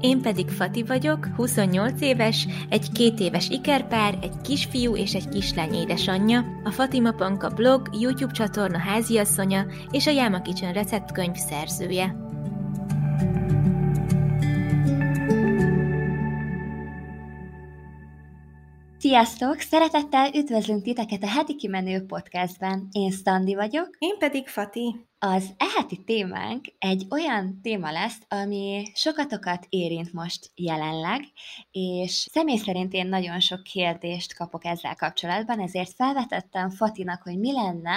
Én pedig Fati vagyok, 28 éves, egy két éves ikerpár, egy kisfiú és egy kislány édesanyja, a Fatima Panka blog, YouTube csatorna háziasszonya és a Yama Kitchen receptkönyv szerzője. Sziasztok! Szeretettel üdvözlünk titeket a Heti Kimenő podcastben. Én Standi vagyok. Én pedig Fati. Az eheti témánk egy olyan téma lesz, ami sokatokat érint most jelenleg, és személy szerint én nagyon sok kérdést kapok ezzel kapcsolatban, ezért felvetettem Fatinak, hogy mi lenne,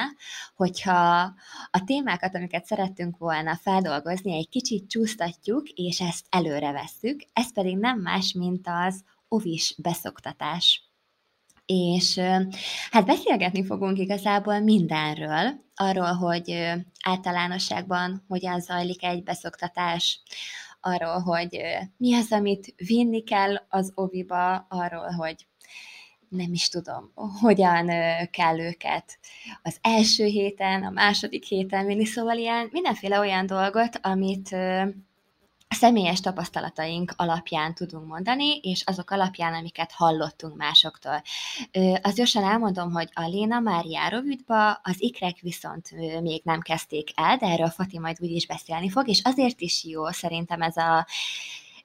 hogyha a témákat, amiket szerettünk volna feldolgozni, egy kicsit csúsztatjuk, és ezt előre vesszük, ez pedig nem más, mint az ovis beszoktatás és hát beszélgetni fogunk igazából mindenről, arról, hogy általánosságban hogyan zajlik egy beszoktatás, arról, hogy mi az, amit vinni kell az oviba, arról, hogy nem is tudom, hogyan kell őket az első héten, a második héten vinni, szóval ilyen mindenféle olyan dolgot, amit személyes tapasztalataink alapján tudunk mondani, és azok alapján, amiket hallottunk másoktól. Az gyorsan elmondom, hogy a Léna már jár Ovidba, az ikrek viszont még nem kezdték el, de erről Fati majd úgyis beszélni fog, és azért is jó szerintem ez a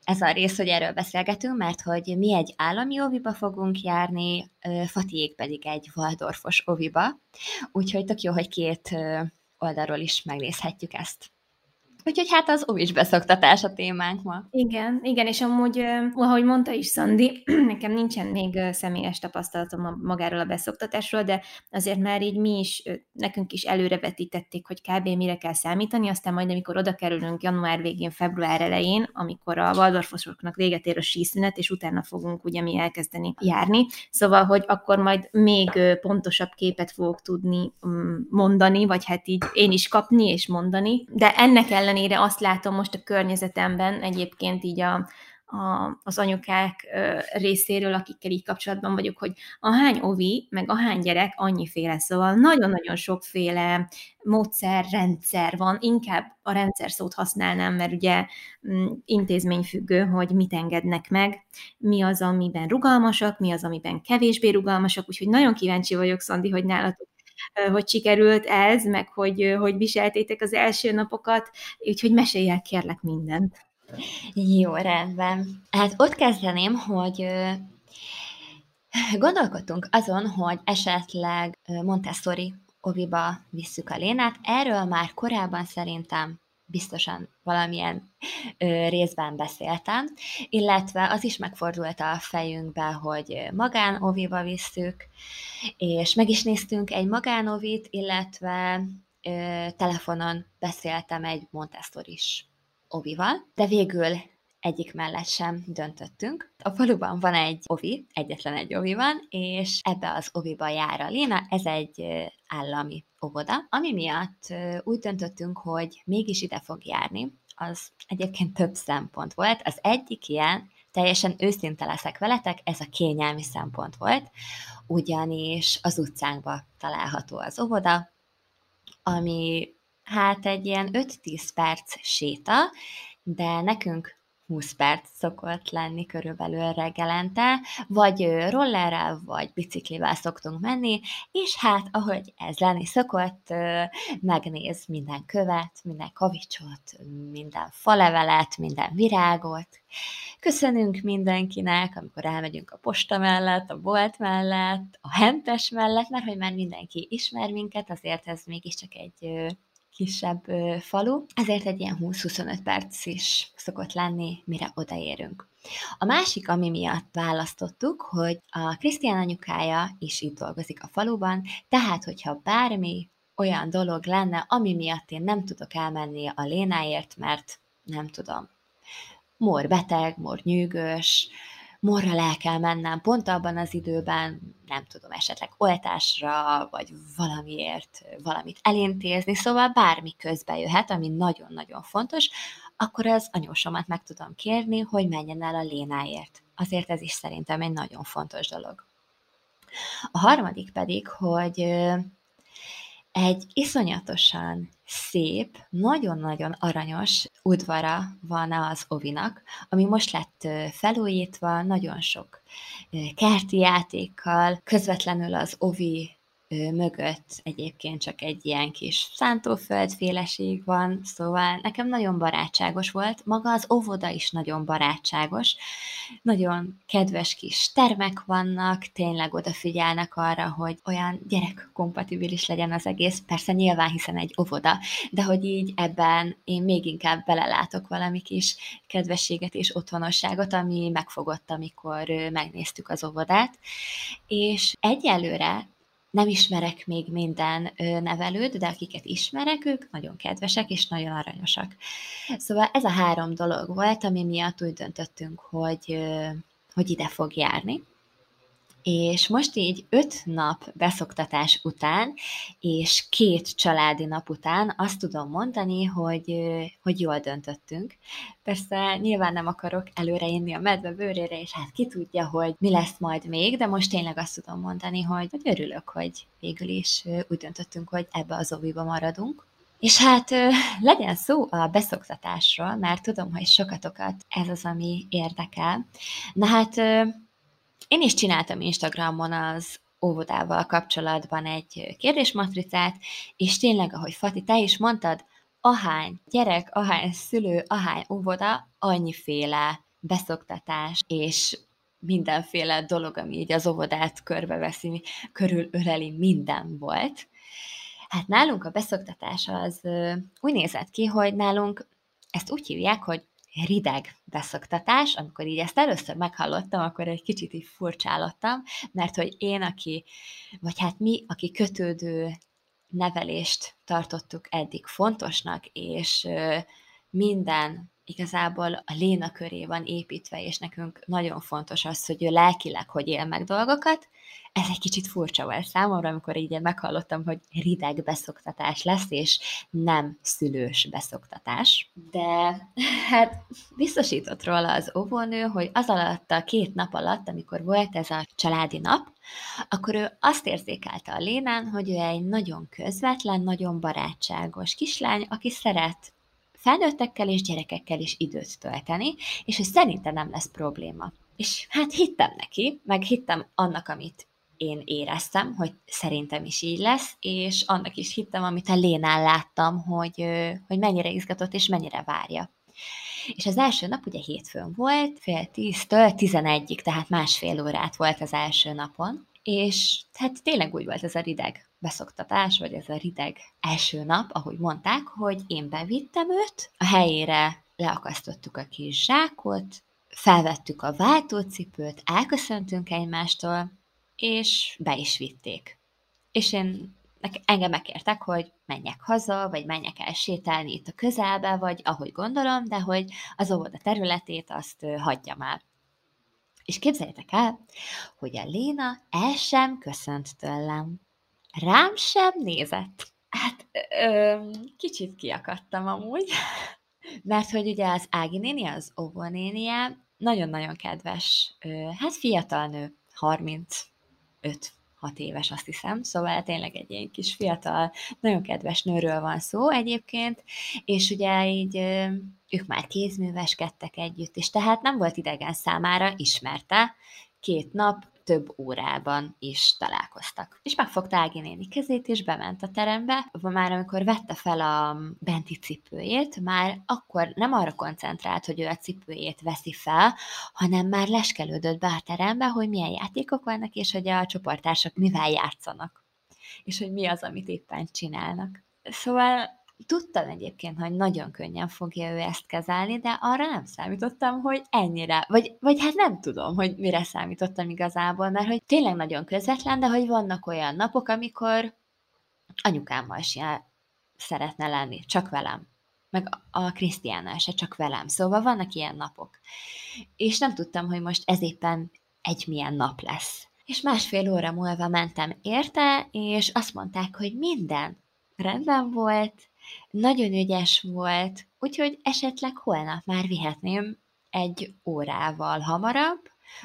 ez a rész, hogy erről beszélgetünk, mert hogy mi egy állami oviba fogunk járni, Fatiék pedig egy Waldorfos oviba, úgyhogy tök jó, hogy két oldalról is megnézhetjük ezt. Úgyhogy hát az óvis beszoktatás a témánk ma. Igen, igen, és amúgy, ahogy mondta is Szandi, nekem nincsen még személyes tapasztalatom magáról a beszoktatásról, de azért már így mi is, nekünk is előrevetítették, hogy kb. mire kell számítani, aztán majd amikor oda kerülünk január végén, február elején, amikor a Waldorfosoknak véget ér a síszünet, és utána fogunk ugye mi elkezdeni járni. Szóval, hogy akkor majd még pontosabb képet fogok tudni mm, mondani, vagy hát így én is kapni és mondani, de ennek ellen ellenére azt látom most a környezetemben egyébként így a, a, az anyukák ö, részéről, akikkel így kapcsolatban vagyok, hogy a hány ovi, meg a hány gyerek annyiféle, szóval nagyon-nagyon sokféle módszer, rendszer van, inkább a rendszer szót használnám, mert ugye mm, intézményfüggő, hogy mit engednek meg, mi az, amiben rugalmasak, mi az, amiben kevésbé rugalmasak, úgyhogy nagyon kíváncsi vagyok, Szandi, hogy nálatok hogy sikerült ez, meg hogy, hogy viseltétek az első napokat, úgyhogy mesélj el kérlek mindent. Jó, rendben. Hát ott kezdeném, hogy gondolkodtunk azon, hogy esetleg Montessori oviba visszük a Lénát. Erről már korábban szerintem biztosan valamilyen ö, részben beszéltem, illetve az is megfordult a fejünkbe, hogy magánoviba visszük, és meg is néztünk egy magánovit, illetve ö, telefonon beszéltem egy Montessori-s ovival, de végül egyik mellett sem döntöttünk. A faluban van egy ovi, egyetlen egy ovi van, és ebbe az oviba jár a Léna, ez egy állami óvoda, ami miatt úgy döntöttünk, hogy mégis ide fog járni, az egyébként több szempont volt. Az egyik ilyen, teljesen őszinte leszek veletek, ez a kényelmi szempont volt, ugyanis az utcánkba található az óvoda, ami hát egy ilyen 5-10 perc séta, de nekünk 20 perc szokott lenni körülbelül reggelente, vagy rollerrel, vagy biciklivel szoktunk menni, és hát, ahogy ez lenni szokott, megnéz minden követ, minden kavicsot, minden falevelet, minden virágot. Köszönünk mindenkinek, amikor elmegyünk a posta mellett, a bolt mellett, a hentes mellett, mert hogy már mindenki ismer minket, azért ez mégiscsak egy kisebb falu, ezért egy ilyen 20-25 perc is szokott lenni, mire odaérünk. A másik, ami miatt választottuk, hogy a Krisztián anyukája is itt dolgozik a faluban, tehát hogyha bármi olyan dolog lenne, ami miatt én nem tudok elmenni a Lénáért, mert nem tudom, mor beteg, mor nyűgös, morral el kell mennem pont abban az időben, nem tudom, esetleg oltásra, vagy valamiért valamit elintézni, szóval bármi közbe jöhet, ami nagyon-nagyon fontos, akkor az anyósomat meg tudom kérni, hogy menjen el a lénáért. Azért ez is szerintem egy nagyon fontos dolog. A harmadik pedig, hogy egy iszonyatosan szép, nagyon-nagyon aranyos udvara van az Ovinak, ami most lett felújítva, nagyon sok kerti játékkal, közvetlenül az Ovi mögött egyébként csak egy ilyen kis szántóföld féleség van, szóval nekem nagyon barátságos volt, maga az óvoda is nagyon barátságos, nagyon kedves kis termek vannak, tényleg odafigyelnek arra, hogy olyan gyerekkompatibilis legyen az egész, persze nyilván hiszen egy óvoda, de hogy így ebben én még inkább belelátok valami kis kedvességet és otthonosságot, ami megfogott, amikor megnéztük az óvodát, és egyelőre nem ismerek még minden nevelőt, de akiket ismerek, ők nagyon kedvesek és nagyon aranyosak. Szóval ez a három dolog volt, ami miatt úgy döntöttünk, hogy, hogy ide fog járni és most így öt nap beszoktatás után, és két családi nap után azt tudom mondani, hogy, hogy jól döntöttünk. Persze nyilván nem akarok előre inni a medve bőrére, és hát ki tudja, hogy mi lesz majd még, de most tényleg azt tudom mondani, hogy, hogy örülök, hogy végül is úgy döntöttünk, hogy ebbe az oviba maradunk. És hát legyen szó a beszoktatásról, mert tudom, hogy sokatokat ez az, ami érdekel. Na hát én is csináltam Instagramon az óvodával kapcsolatban egy kérdésmatricát, és tényleg, ahogy Fati, te is mondtad, ahány gyerek, ahány szülő, ahány óvoda, annyiféle beszoktatás és mindenféle dolog, ami így az óvodát körbeveszi, körülöleli, minden volt. Hát nálunk a beszoktatás az úgy nézett ki, hogy nálunk ezt úgy hívják, hogy rideg beszoktatás, amikor így ezt először meghallottam, akkor egy kicsit így furcsálottam, mert hogy én, aki, vagy hát mi, aki kötődő nevelést tartottuk eddig fontosnak, és minden igazából a Léna köré van építve, és nekünk nagyon fontos az, hogy ő lelkileg hogy él meg dolgokat. Ez egy kicsit furcsa volt számomra, amikor így meghallottam, hogy rideg beszoktatás lesz, és nem szülős beszoktatás. De hát biztosított róla az óvónő, hogy az alatt a két nap alatt, amikor volt ez a családi nap, akkor ő azt érzékelte a Lénán, hogy ő egy nagyon közvetlen, nagyon barátságos kislány, aki szeret felnőttekkel és gyerekekkel is időt tölteni, és hogy szerintem nem lesz probléma. És hát hittem neki, meg hittem annak, amit én éreztem, hogy szerintem is így lesz, és annak is hittem, amit a Lénán láttam, hogy, hogy mennyire izgatott és mennyire várja. És az első nap ugye hétfőn volt, fél tíztől tizenegyig, tehát másfél órát volt az első napon, és hát tényleg úgy volt ez a rideg beszoktatás, vagy ez a rideg első nap, ahogy mondták, hogy én bevittem őt, a helyére leakasztottuk a kis zsákot, felvettük a váltócipőt, elköszöntünk egymástól, és be is vitték. És én engem megkértek, hogy menjek haza, vagy menjek el sétálni itt a közelbe, vagy ahogy gondolom, de hogy az óvoda területét azt hagyjam el. És képzeljétek el, hogy a Léna el sem köszönt tőlem. Rám sem nézett. Hát ö, kicsit kiakadtam amúgy, mert hogy ugye az Ági néni, az óvónénie nagyon-nagyon kedves, ö, hát fiatal nő, 35 hat éves, azt hiszem, szóval tényleg egy ilyen kis fiatal, nagyon kedves nőről van szó egyébként, és ugye így ők már kézműveskedtek együtt, és tehát nem volt idegen számára, ismerte, két nap több órában is találkoztak. És megfogta Ági néni kezét, és bement a terembe. Már amikor vette fel a benti cipőjét, már akkor nem arra koncentrált, hogy ő a cipőjét veszi fel, hanem már leskelődött be a terembe, hogy milyen játékok vannak, és hogy a csoportársak mivel játszanak. És hogy mi az, amit éppen csinálnak. Szóval Tudtam egyébként, hogy nagyon könnyen fogja ő ezt kezelni, de arra nem számítottam, hogy ennyire, vagy, vagy hát nem tudom, hogy mire számítottam igazából, mert hogy tényleg nagyon közvetlen, de hogy vannak olyan napok, amikor anyukámmal sem szeretne lenni, csak velem. meg a Krisztiánnal se, csak velem. Szóval vannak ilyen napok. És nem tudtam, hogy most ez éppen egy milyen nap lesz. És másfél óra múlva mentem érte, és azt mondták, hogy minden rendben volt, nagyon ügyes volt, úgyhogy esetleg holnap már vihetném egy órával hamarabb,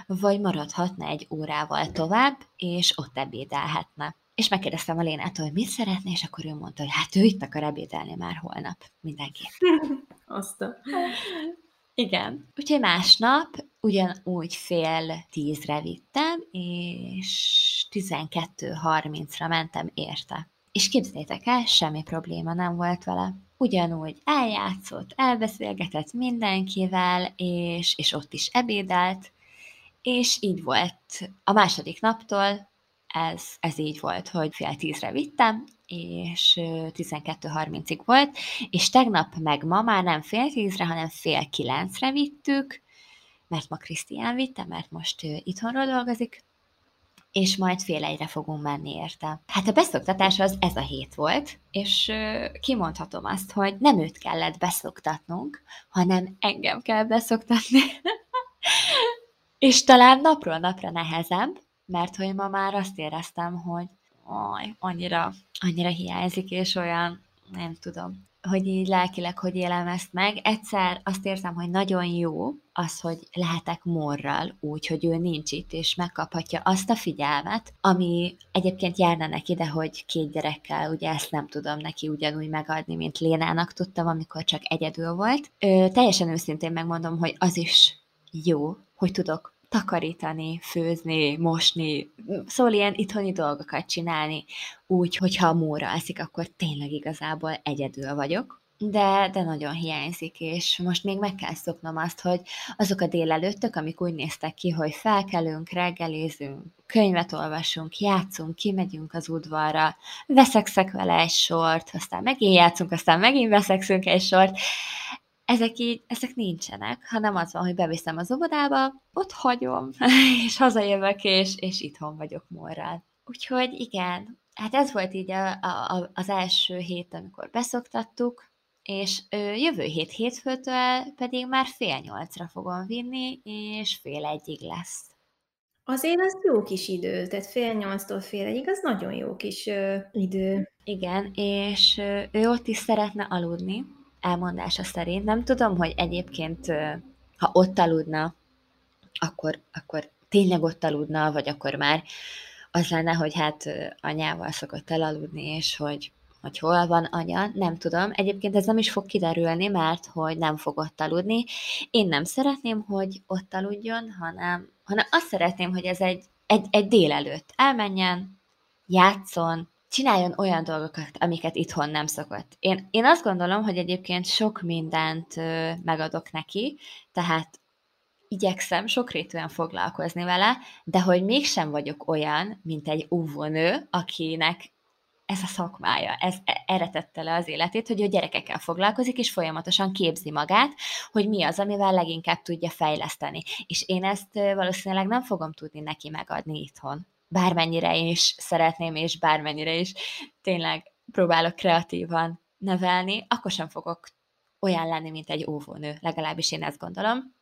vagy maradhatna egy órával tovább, és ott ebédelhetne. És megkérdeztem a Lénától, hogy mit szeretné, és akkor ő mondta, hogy hát ő itt akar ebédelni már holnap. Mindenki. Azt a... Igen. Úgyhogy másnap ugyanúgy fél tízre vittem, és 12.30-ra mentem érte. És képzeljétek el, semmi probléma nem volt vele. Ugyanúgy eljátszott, elbeszélgetett mindenkivel, és, és ott is ebédelt, és így volt. A második naptól, ez, ez így volt, hogy fél tízre vittem, és 12.30-ig volt, és tegnap meg ma már nem fél tízre, hanem fél kilencre vittük, mert ma Krisztián vitte, mert most itthonról dolgozik, és majd fél egyre fogunk menni érte. Hát a beszoktatás az ez a hét volt, és kimondhatom azt, hogy nem őt kellett beszoktatnunk, hanem engem kell beszoktatni. és talán napról napra nehezebb, mert hogy ma már azt éreztem, hogy aj, annyira, annyira hiányzik, és olyan, nem tudom, hogy így lelkileg, hogy élem ezt meg. Egyszer azt érzem, hogy nagyon jó az, hogy lehetek morral úgy, hogy ő nincs itt, és megkaphatja azt a figyelmet, ami egyébként járna neki, de hogy két gyerekkel, ugye ezt nem tudom neki ugyanúgy megadni, mint Lénának tudtam, amikor csak egyedül volt. Ö, teljesen őszintén megmondom, hogy az is jó, hogy tudok takarítani, főzni, mosni, szóval ilyen itthoni dolgokat csinálni, úgy, hogyha a móra eszik, akkor tényleg igazából egyedül vagyok, de, de nagyon hiányzik, és most még meg kell szoknom azt, hogy azok a délelőttök, amik úgy néztek ki, hogy felkelünk, reggelizünk, könyvet olvasunk, játszunk, kimegyünk az udvarra, veszekszek vele egy sort, aztán megint játszunk, aztán megint veszekszünk egy sort, ezek így, ezek nincsenek, hanem az van, hogy beviszem az óvodába, ott hagyom, és hazajövök, és, és itthon vagyok morrál. Úgyhogy igen, hát ez volt így a, a, az első hét, amikor beszoktattuk, és ö, jövő hét hétfőtől pedig már fél nyolcra fogom vinni, és fél egyig lesz. Azért az jó kis idő, tehát fél nyolctól fél egyig, az nagyon jó kis ö, idő. Igen, és ö, ő ott is szeretne aludni, elmondása szerint. Nem tudom, hogy egyébként, ha ott aludna, akkor, akkor tényleg ott aludna, vagy akkor már az lenne, hogy hát anyával szokott elaludni, és hogy, hogy hol van anya, nem tudom. Egyébként ez nem is fog kiderülni, mert hogy nem fog ott aludni. Én nem szeretném, hogy ott aludjon, hanem, hanem azt szeretném, hogy ez egy, egy, egy délelőtt elmenjen, játszon, csináljon olyan dolgokat, amiket itthon nem szokott. Én, én azt gondolom, hogy egyébként sok mindent ö, megadok neki, tehát igyekszem sokrétűen foglalkozni vele, de hogy mégsem vagyok olyan, mint egy óvónő, akinek ez a szakmája, ez e, erre tette le az életét, hogy ő gyerekekkel foglalkozik, és folyamatosan képzi magát, hogy mi az, amivel leginkább tudja fejleszteni. És én ezt valószínűleg nem fogom tudni neki megadni itthon bármennyire is szeretném, és bármennyire is tényleg próbálok kreatívan nevelni, akkor sem fogok olyan lenni, mint egy óvónő, legalábbis én ezt gondolom.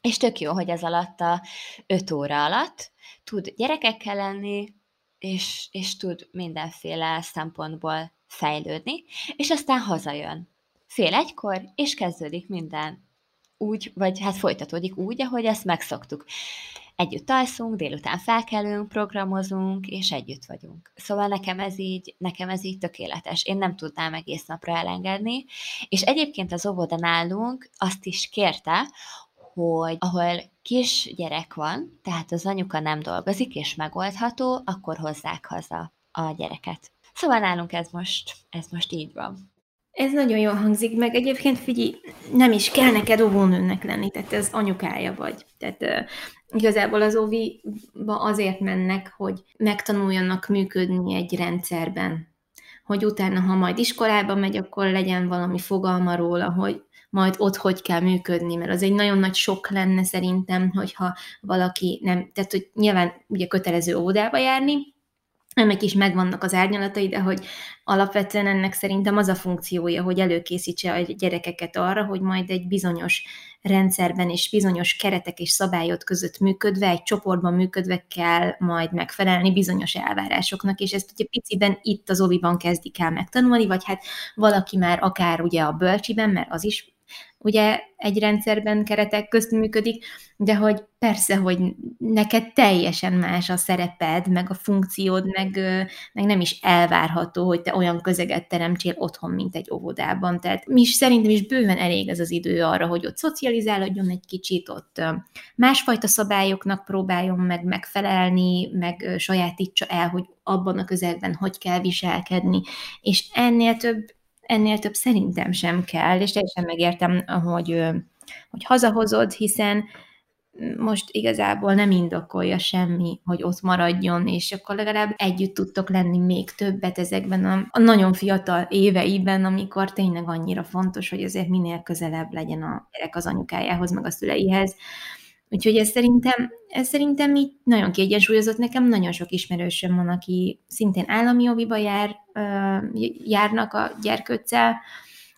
És tök jó, hogy ez alatt a öt óra alatt tud gyerekekkel lenni, és, és tud mindenféle szempontból fejlődni, és aztán hazajön. Fél egykor, és kezdődik minden úgy, vagy hát folytatódik úgy, ahogy ezt megszoktuk együtt alszunk, délután felkelünk, programozunk, és együtt vagyunk. Szóval nekem ez így, nekem ez így tökéletes. Én nem tudnám egész napra elengedni, és egyébként az óvoda nálunk azt is kérte, hogy ahol kis gyerek van, tehát az anyuka nem dolgozik, és megoldható, akkor hozzák haza a gyereket. Szóval nálunk ez most, ez most így van. Ez nagyon jól hangzik, meg egyébként figyelj, nem is kell neked óvónőnek lenni, tehát ez anyukája vagy. Tehát igazából az óviba azért mennek, hogy megtanuljanak működni egy rendszerben. Hogy utána, ha majd iskolába megy, akkor legyen valami fogalma róla, hogy majd ott hogy kell működni, mert az egy nagyon nagy sok lenne szerintem, hogyha valaki nem, tehát hogy nyilván ugye kötelező óvodába járni, ennek is megvannak az árnyalatai, de hogy alapvetően ennek szerintem az a funkciója, hogy előkészítse a gyerekeket arra, hogy majd egy bizonyos rendszerben és bizonyos keretek és szabályok között működve, egy csoportban működve kell majd megfelelni bizonyos elvárásoknak, és ezt ugye piciben itt az oviban kezdik el megtanulni, vagy hát valaki már akár ugye a bölcsiben, mert az is ugye egy rendszerben, keretek közt működik, de hogy persze, hogy neked teljesen más a szereped, meg a funkciód, meg, meg nem is elvárható, hogy te olyan közeget teremtsél otthon, mint egy óvodában. Tehát mi is szerintem is bőven elég ez az idő arra, hogy ott szocializálódjon egy kicsit, ott másfajta szabályoknak próbáljon meg megfelelni, meg sajátítsa el, hogy abban a közegben hogy kell viselkedni, és ennél több ennél több szerintem sem kell, és teljesen megértem, hogy, hogy hazahozod, hiszen most igazából nem indokolja semmi, hogy ott maradjon, és akkor legalább együtt tudtok lenni még többet ezekben a, a nagyon fiatal éveiben, amikor tényleg annyira fontos, hogy azért minél közelebb legyen a gyerek az anyukájához, meg a szüleihez. Úgyhogy ez szerintem, ez szerintem így nagyon kiegyensúlyozott. Nekem nagyon sok ismerősöm van, aki szintén állami oviba jár, járnak a gyerkőccel,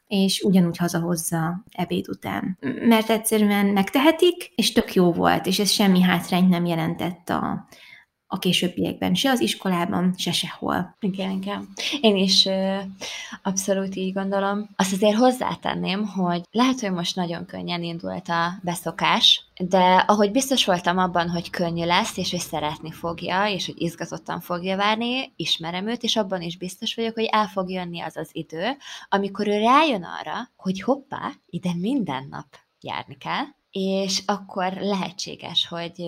és ugyanúgy hazahozza ebéd után. Mert egyszerűen megtehetik, és tök jó volt, és ez semmi hátrányt nem jelentett a, a későbbiekben, se az iskolában, se sehol. Igen, igen. Én is ö, abszolút így gondolom. Azt azért hozzátenném, hogy lehet, hogy most nagyon könnyen indult a beszokás, de ahogy biztos voltam abban, hogy könnyű lesz, és hogy szeretni fogja, és hogy izgatottan fogja várni, ismerem őt, és abban is biztos vagyok, hogy el fog jönni az az idő, amikor ő rájön arra, hogy hoppá, ide minden nap járni kell, és akkor lehetséges, hogy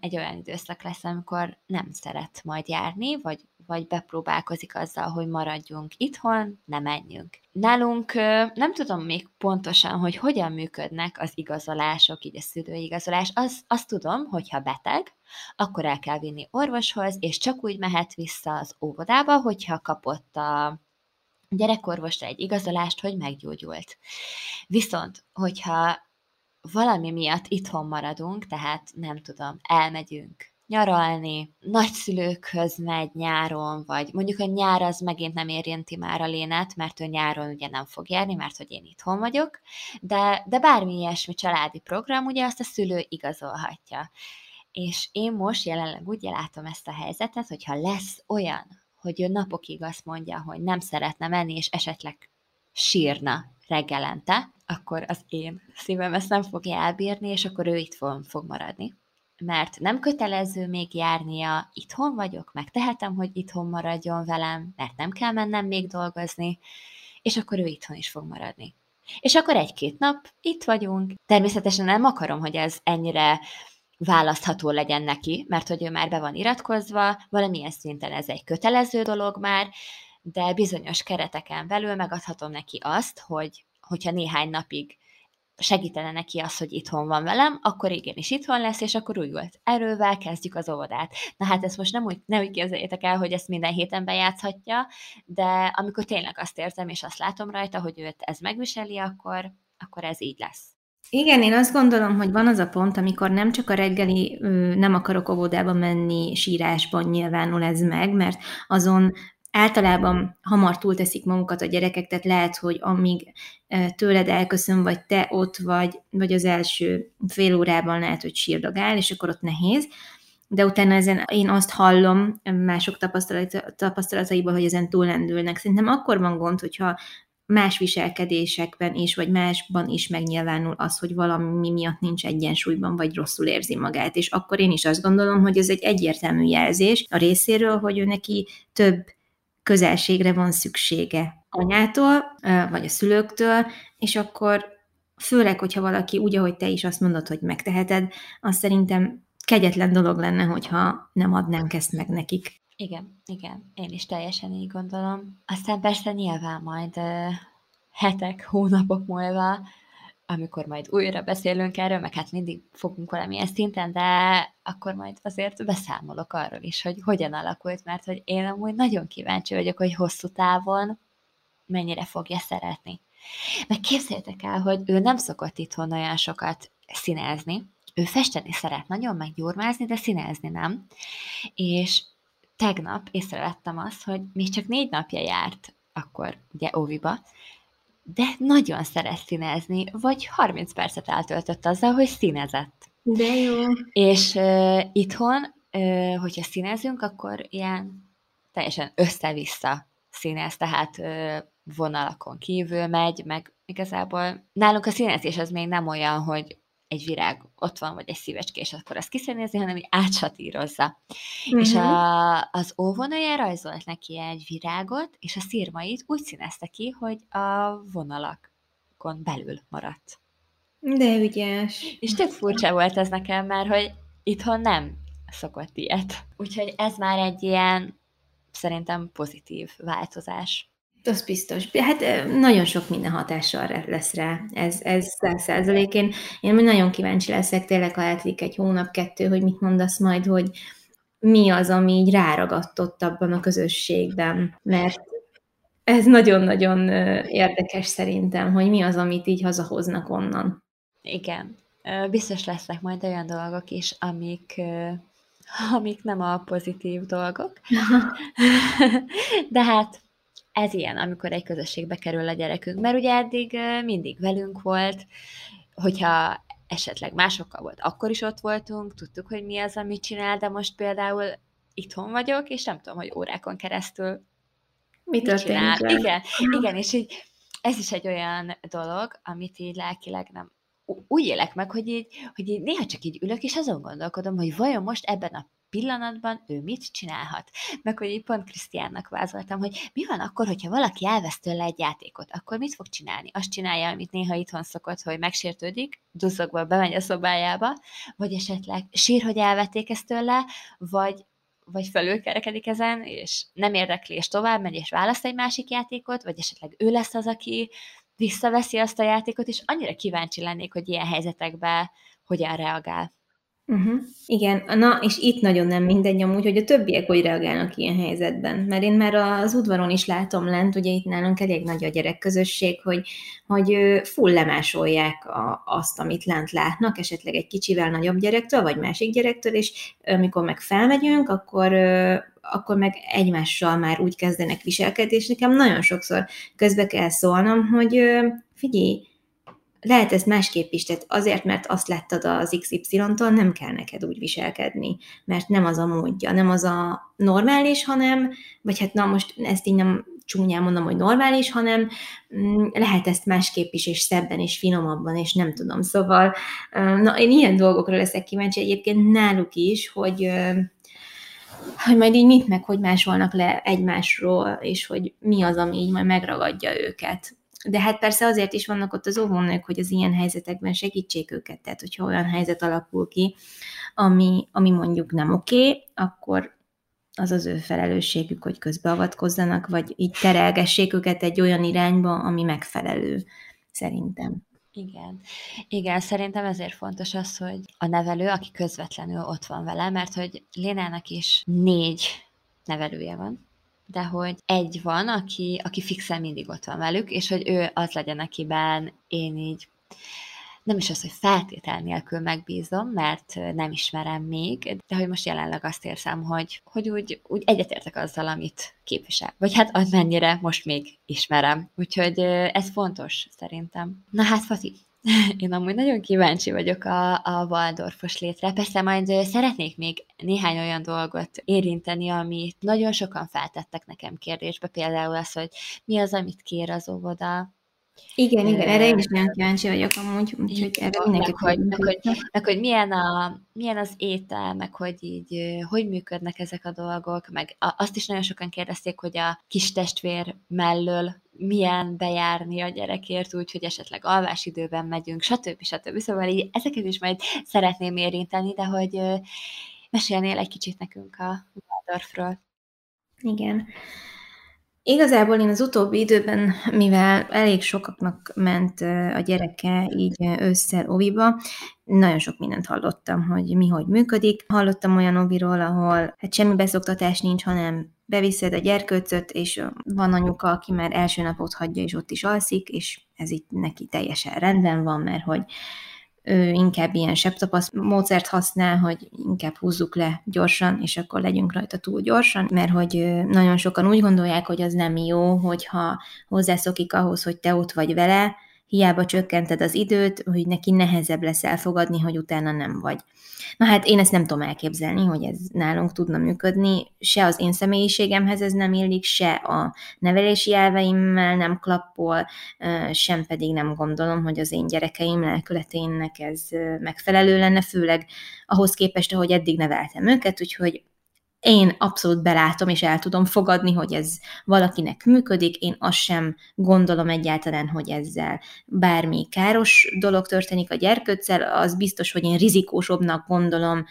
egy olyan időszak lesz, amikor nem szeret majd járni, vagy, vagy bepróbálkozik azzal, hogy maradjunk itthon, ne menjünk. Nálunk nem tudom még pontosan, hogy hogyan működnek az igazolások, így a szülőigazolás. Az, azt tudom, hogyha beteg, akkor el kell vinni orvoshoz, és csak úgy mehet vissza az óvodába, hogyha kapott a gyerekorvosra egy igazolást, hogy meggyógyult. Viszont, hogyha valami miatt itthon maradunk, tehát nem tudom, elmegyünk nyaralni, nagyszülőkhöz megy nyáron, vagy mondjuk a nyár az megint nem érinti már a lénet, mert ő nyáron ugye nem fog járni, mert hogy én itthon vagyok, de, de bármi ilyesmi családi program, ugye azt a szülő igazolhatja. És én most jelenleg úgy látom ezt a helyzetet, hogyha lesz olyan, hogy ő napokig azt mondja, hogy nem szeretne menni, és esetleg sírna reggelente, akkor az én szívem ezt nem fogja elbírni, és akkor ő itt fog, maradni. Mert nem kötelező még járnia, itthon vagyok, meg tehetem, hogy itthon maradjon velem, mert nem kell mennem még dolgozni, és akkor ő itthon is fog maradni. És akkor egy-két nap itt vagyunk. Természetesen nem akarom, hogy ez ennyire választható legyen neki, mert hogy ő már be van iratkozva, valamilyen szinten ez egy kötelező dolog már, de bizonyos kereteken belül megadhatom neki azt, hogy hogyha néhány napig segítene neki az, hogy itthon van velem, akkor igenis itthon lesz, és akkor újult erővel kezdjük az óvodát. Na hát ezt most nem úgy, nem úgy képzeljétek el, hogy ezt minden héten bejátszhatja, de amikor tényleg azt érzem, és azt látom rajta, hogy őt ez megviseli, akkor, akkor ez így lesz. Igen, én azt gondolom, hogy van az a pont, amikor nem csak a reggeli nem akarok óvodába menni sírásban nyilvánul ez meg, mert azon általában hamar túlteszik magukat a gyerekek, tehát lehet, hogy amíg tőled elköszön, vagy te ott vagy, vagy az első fél órában lehet, hogy sírdagál, és akkor ott nehéz, de utána ezen én azt hallom mások tapasztalataiból, hogy ezen túlendülnek. Szerintem akkor van gond, hogyha más viselkedésekben is, vagy másban is megnyilvánul az, hogy valami miatt nincs egyensúlyban, vagy rosszul érzi magát. És akkor én is azt gondolom, hogy ez egy egyértelmű jelzés a részéről, hogy ő neki több közelségre van szüksége anyától, vagy a szülőktől, és akkor főleg, hogyha valaki úgy, ahogy te is azt mondod, hogy megteheted, az szerintem kegyetlen dolog lenne, hogyha nem adnánk ezt meg nekik. Igen, igen, én is teljesen így gondolom. Aztán persze nyilván majd hetek, hónapok múlva amikor majd újra beszélünk erről, meg hát mindig fogunk valamilyen szinten, de akkor majd azért beszámolok arról is, hogy hogyan alakult, mert hogy én amúgy nagyon kíváncsi vagyok, hogy hosszú távon mennyire fogja szeretni. Meg képzeljétek el, hogy ő nem szokott itthon olyan sokat színezni, ő festeni szeret nagyon, meg gyurmázni, de színezni nem. És tegnap észrevettem azt, hogy még csak négy napja járt akkor ugye óviba, de nagyon szeret színezni, vagy 30 percet eltöltött azzal, hogy színezett. De jó. És uh, itthon, uh, hogyha színezünk, akkor ilyen teljesen össze-vissza színez, tehát uh, vonalakon kívül megy, meg igazából nálunk a színezés az még nem olyan, hogy egy virág ott van, vagy egy szívecske, és akkor azt kiszínézni, hanem így átsatírozza. Uh-huh. És mhm. a, az óvonője rajzolt neki egy virágot, és a szírmait úgy színezte ki, hogy a vonalakon belül maradt. De ügyes. És tök furcsa volt ez nekem, mert hogy itthon nem szokott ilyet. Úgyhogy ez már egy ilyen szerintem pozitív változás. Az biztos. Hát nagyon sok minden hatással lesz rá. Ez, ez száz százalék. Én, én nagyon kíváncsi leszek, tényleg, ha eltelik egy hónap, kettő, hogy mit mondasz majd, hogy mi az, ami így ráragadtott abban a közösségben. Mert ez nagyon-nagyon érdekes szerintem, hogy mi az, amit így hazahoznak onnan. Igen. Biztos lesznek majd olyan dolgok is, amik amik nem a pozitív dolgok. De hát ez ilyen, amikor egy közösségbe kerül a gyerekünk, mert ugye eddig mindig velünk volt, hogyha esetleg másokkal volt, akkor is ott voltunk, tudtuk, hogy mi az, amit csinál, de most például itthon vagyok, és nem tudom, hogy órákon keresztül mi történik. Igen, igen, és így ez is egy olyan dolog, amit így lelkileg nem úgy élek meg, hogy így, hogy így néha csak így ülök, és azon gondolkodom, hogy vajon most ebben a pillanatban ő mit csinálhat. Meg hogy így pont Krisztiánnak vázoltam, hogy mi van akkor, hogyha valaki elvesz tőle egy játékot, akkor mit fog csinálni? Azt csinálja, amit néha itthon szokott, hogy megsértődik, duzzogva bemegy a szobájába, vagy esetleg sír, hogy elvették ezt tőle, vagy vagy felülkerekedik ezen, és nem érdekli, és tovább megy, és választ egy másik játékot, vagy esetleg ő lesz az, aki visszaveszi azt a játékot, és annyira kíváncsi lennék, hogy ilyen helyzetekben hogyan reagál. Uh-huh. Igen, na, és itt nagyon nem mindegy amúgy, hogy a többiek hogy reagálnak ilyen helyzetben. Mert én már az udvaron is látom lent, ugye itt nálunk elég nagy a gyerekközösség, hogy, hogy full lemásolják a, azt, amit lent látnak, esetleg egy kicsivel nagyobb gyerektől, vagy másik gyerektől, és amikor meg felmegyünk, akkor akkor meg egymással már úgy kezdenek viselkedni, és nekem nagyon sokszor közbe kell szólnom, hogy figyelj, lehet ez másképp is, tehát azért, mert azt láttad az XY-tól, nem kell neked úgy viselkedni, mert nem az a módja, nem az a normális, hanem, vagy hát na most ezt így nem csúnyán mondom, hogy normális, hanem mm, lehet ezt másképp is, és szebben, és finomabban, és nem tudom. Szóval, na, én ilyen dolgokra leszek kíváncsi egyébként náluk is, hogy hogy majd így mit meg, hogy másolnak le egymásról, és hogy mi az, ami így majd megragadja őket. De hát persze azért is vannak ott az óvónők, hogy az ilyen helyzetekben segítsék őket. Tehát, hogyha olyan helyzet alakul ki, ami, ami mondjuk nem oké, okay, akkor az az ő felelősségük, hogy közbeavatkozzanak, vagy így terelgessék őket egy olyan irányba, ami megfelelő, szerintem. Igen. Igen, szerintem ezért fontos az, hogy a nevelő, aki közvetlenül ott van vele, mert hogy Lénának is négy nevelője van, de hogy egy van, aki, aki fixen mindig ott van velük, és hogy ő az legyen, akiben én így nem is az, hogy feltétel nélkül megbízom, mert nem ismerem még, de hogy most jelenleg azt érzem, hogy, hogy úgy, úgy egyetértek azzal, amit képvisel. Vagy hát az mennyire most még ismerem. Úgyhogy ez fontos szerintem. Na hát, Fati, én amúgy nagyon kíváncsi vagyok a, a Waldorfos létre. Persze majd szeretnék még néhány olyan dolgot érinteni, amit nagyon sokan feltettek nekem kérdésbe, például az, hogy mi az, amit kér az óvoda, igen, igen, erre én is nagyon kíváncsi vagyok amúgy, úgyhogy erre mindenki hogy, meg, hogy, meg, hogy milyen, a, milyen az étel, meg hogy így, hogy működnek ezek a dolgok, meg azt is nagyon sokan kérdezték, hogy a kis testvér mellől milyen bejárni a gyerekért, úgy, hogy esetleg alvásidőben megyünk, stb. stb. Szóval így ezeket is majd szeretném érinteni, de hogy mesélnél egy kicsit nekünk a Waldorfról. Igen. Igazából én az utóbbi időben, mivel elég sokaknak ment a gyereke így ősszel oviba, nagyon sok mindent hallottam, hogy mi hogy működik. Hallottam olyan oviról, ahol hát semmi beszoktatás nincs, hanem beviszed a gyerkőcöt, és van anyuka, aki már első napot hagyja, és ott is alszik, és ez itt neki teljesen rendben van, mert hogy ő inkább ilyen sebtapasz módszert használ, hogy inkább húzzuk le gyorsan, és akkor legyünk rajta túl gyorsan, mert hogy nagyon sokan úgy gondolják, hogy az nem jó, hogyha hozzászokik ahhoz, hogy te ott vagy vele, hiába csökkented az időt, hogy neki nehezebb lesz elfogadni, hogy utána nem vagy. Na hát én ezt nem tudom elképzelni, hogy ez nálunk tudna működni, se az én személyiségemhez ez nem illik, se a nevelési elveimmel nem klappol, sem pedig nem gondolom, hogy az én gyerekeim lelkületének ez megfelelő lenne, főleg ahhoz képest, ahogy eddig neveltem őket, úgyhogy én abszolút belátom és el tudom fogadni, hogy ez valakinek működik, én azt sem gondolom egyáltalán, hogy ezzel bármi káros dolog történik a gyerkőccel, az biztos, hogy én rizikósabbnak gondolom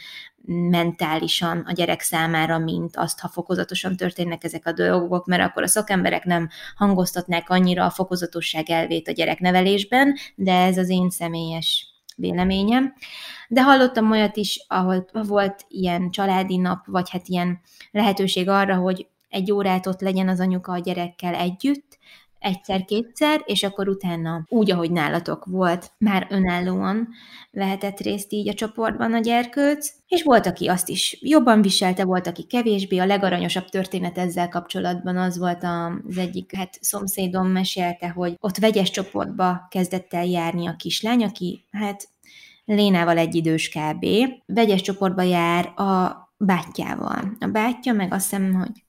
mentálisan a gyerek számára, mint azt, ha fokozatosan történnek ezek a dolgok, mert akkor a szakemberek nem hangoztatnák annyira a fokozatosság elvét a gyereknevelésben, de ez az én személyes véleményem. De hallottam olyat is, ahol volt ilyen családi nap, vagy hát ilyen lehetőség arra, hogy egy órát ott legyen az anyuka a gyerekkel együtt, egyszer-kétszer, és akkor utána úgy, ahogy nálatok volt, már önállóan vehetett részt így a csoportban a gyerkőc, és volt, aki azt is jobban viselte, volt, aki kevésbé. A legaranyosabb történet ezzel kapcsolatban az volt az egyik hát szomszédom mesélte, hogy ott vegyes csoportba kezdett el járni a kislány, aki hát Lénával egy idős kb. Vegyes csoportba jár a bátyjával. A bátyja meg azt hiszem, hogy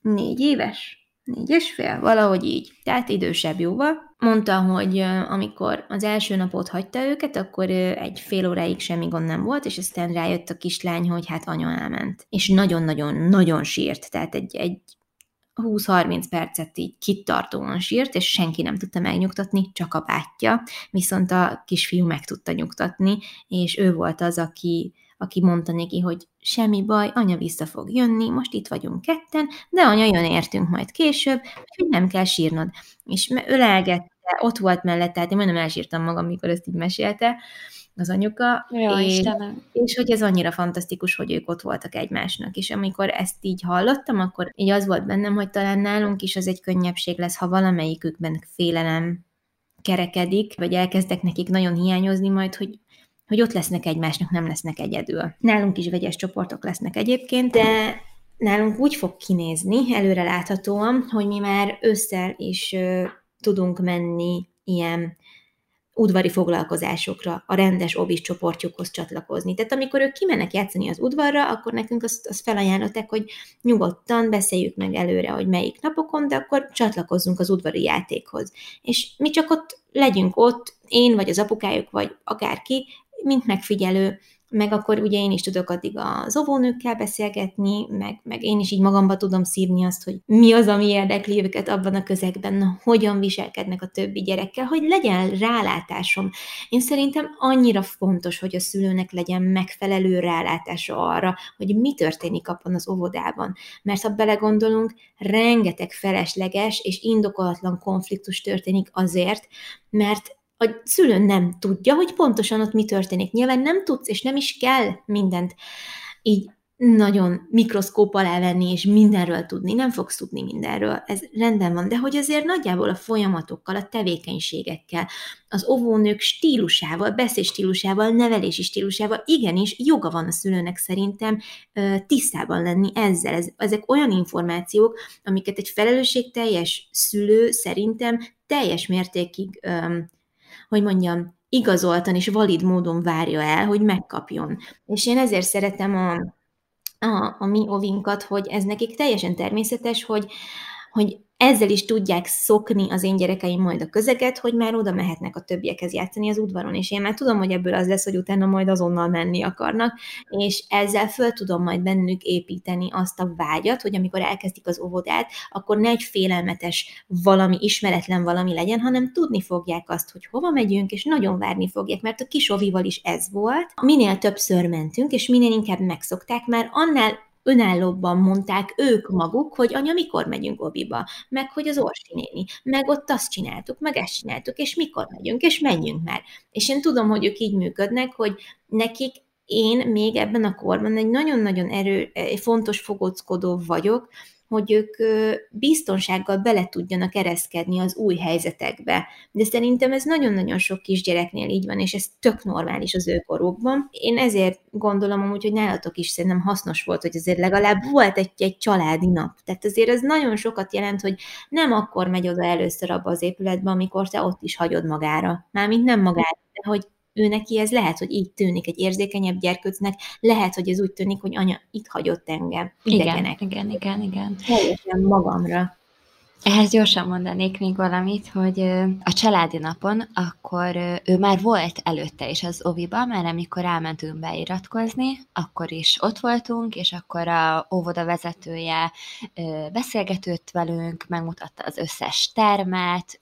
négy éves, négy és fél, valahogy így, tehát idősebb jóval. Mondta, hogy amikor az első napot hagyta őket, akkor egy fél óráig semmi gond nem volt, és aztán rájött a kislány, hogy hát anya elment. És nagyon-nagyon-nagyon sírt, tehát egy, egy 20-30 percet így kitartóan sírt, és senki nem tudta megnyugtatni, csak a bátyja, viszont a kisfiú meg tudta nyugtatni, és ő volt az, aki, aki mondta neki, hogy semmi baj, anya vissza fog jönni, most itt vagyunk ketten, de anya jön értünk majd később, hogy nem kell sírnod. És ölelgette, ott volt mellett, tehát én majdnem elsírtam magam, mikor ezt így mesélte, az anyuka, Jó, és, és hogy ez annyira fantasztikus, hogy ők ott voltak egymásnak, és amikor ezt így hallottam, akkor így az volt bennem, hogy talán nálunk is az egy könnyebbség lesz, ha valamelyikükben félelem kerekedik, vagy elkezdek nekik nagyon hiányozni majd, hogy hogy ott lesznek egymásnak, nem lesznek egyedül. Nálunk is vegyes csoportok lesznek egyébként, de nálunk úgy fog kinézni, előre láthatóan, hogy mi már ősszel is ö, tudunk menni ilyen udvari foglalkozásokra, a rendes obis csoportjukhoz csatlakozni. Tehát amikor ők kimennek játszani az udvarra, akkor nekünk azt, azt felajánlották, hogy nyugodtan beszéljük meg előre, hogy melyik napokon, de akkor csatlakozzunk az udvari játékhoz. És mi csak ott legyünk ott, én vagy az apukájuk, vagy akárki, mint megfigyelő, meg akkor ugye én is tudok addig az óvónőkkel beszélgetni, meg, meg én is így magamba tudom szívni azt, hogy mi az, ami érdekli őket abban a közegben, hogyan viselkednek a többi gyerekkel, hogy legyen rálátásom. Én szerintem annyira fontos, hogy a szülőnek legyen megfelelő rálátása arra, hogy mi történik abban az óvodában. Mert ha belegondolunk, rengeteg felesleges és indokolatlan konfliktus történik azért, mert a szülő nem tudja, hogy pontosan ott mi történik. Nyilván nem tudsz, és nem is kell mindent így nagyon mikroszkóp alá venni, és mindenről tudni, nem fogsz tudni mindenről, ez rendben van, de hogy azért nagyjából a folyamatokkal, a tevékenységekkel, az óvónők stílusával, beszélstílusával, nevelési stílusával, igenis joga van a szülőnek szerintem tisztában lenni ezzel. Ez, ezek olyan információk, amiket egy felelősségteljes szülő szerintem teljes mértékig hogy mondjam, igazoltan és valid módon várja el, hogy megkapjon. És én ezért szeretem a, a, a mi ovinkat, hogy ez nekik teljesen természetes, hogy, hogy ezzel is tudják szokni az én gyerekeim majd a közeget, hogy már oda mehetnek a többiekhez játszani az udvaron, és én már tudom, hogy ebből az lesz, hogy utána majd azonnal menni akarnak, és ezzel föl tudom majd bennük építeni azt a vágyat, hogy amikor elkezdik az óvodát, akkor ne egy félelmetes valami, ismeretlen valami legyen, hanem tudni fogják azt, hogy hova megyünk, és nagyon várni fogják, mert a kis ovival is ez volt. Minél többször mentünk, és minél inkább megszokták, már annál önállóbban mondták ők maguk, hogy anya, mikor megyünk obiba, meg hogy az Orsi néni, meg ott azt csináltuk, meg ezt csináltuk, és mikor megyünk, és menjünk már. És én tudom, hogy ők így működnek, hogy nekik én még ebben a korban egy nagyon-nagyon erő, egy fontos fogockodó vagyok, hogy ők biztonsággal bele tudjanak ereszkedni az új helyzetekbe. De szerintem ez nagyon-nagyon sok kisgyereknél így van, és ez tök normális az ő korukban. Én ezért gondolom amúgy, hogy nálatok is szerintem hasznos volt, hogy azért legalább volt egy, egy családi nap. Tehát azért ez nagyon sokat jelent, hogy nem akkor megy oda először abba az épületbe, amikor te ott is hagyod magára. Mármint nem magára, de hogy ő neki ez lehet, hogy így tűnik egy érzékenyebb gyerkőcnek, lehet, hogy ez úgy tűnik, hogy anya, itt hagyott engem, idegenek. Igen, igen, igen, igen. Teljesen magamra. Ehhez gyorsan mondanék még valamit, hogy a családi napon akkor ő már volt előtte is az oviba, mert amikor elmentünk beiratkozni, akkor is ott voltunk, és akkor a óvoda vezetője beszélgetőtt velünk, megmutatta az összes termet,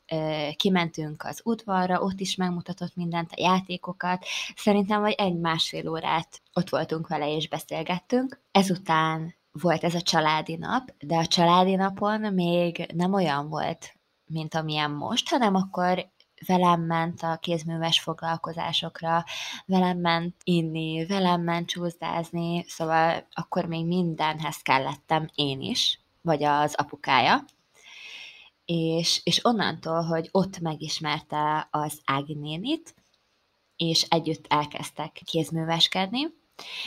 kimentünk az udvarra, ott is megmutatott mindent, a játékokat. Szerintem vagy egy-másfél órát ott voltunk vele és beszélgettünk. Ezután volt ez a családi nap, de a családi napon még nem olyan volt, mint amilyen most, hanem akkor velem ment a kézműves foglalkozásokra, velem ment inni, velem ment csúszdázni, szóval akkor még mindenhez kellettem én is, vagy az apukája. És, és onnantól, hogy ott megismerte az Ági nénit, és együtt elkezdtek kézműveskedni,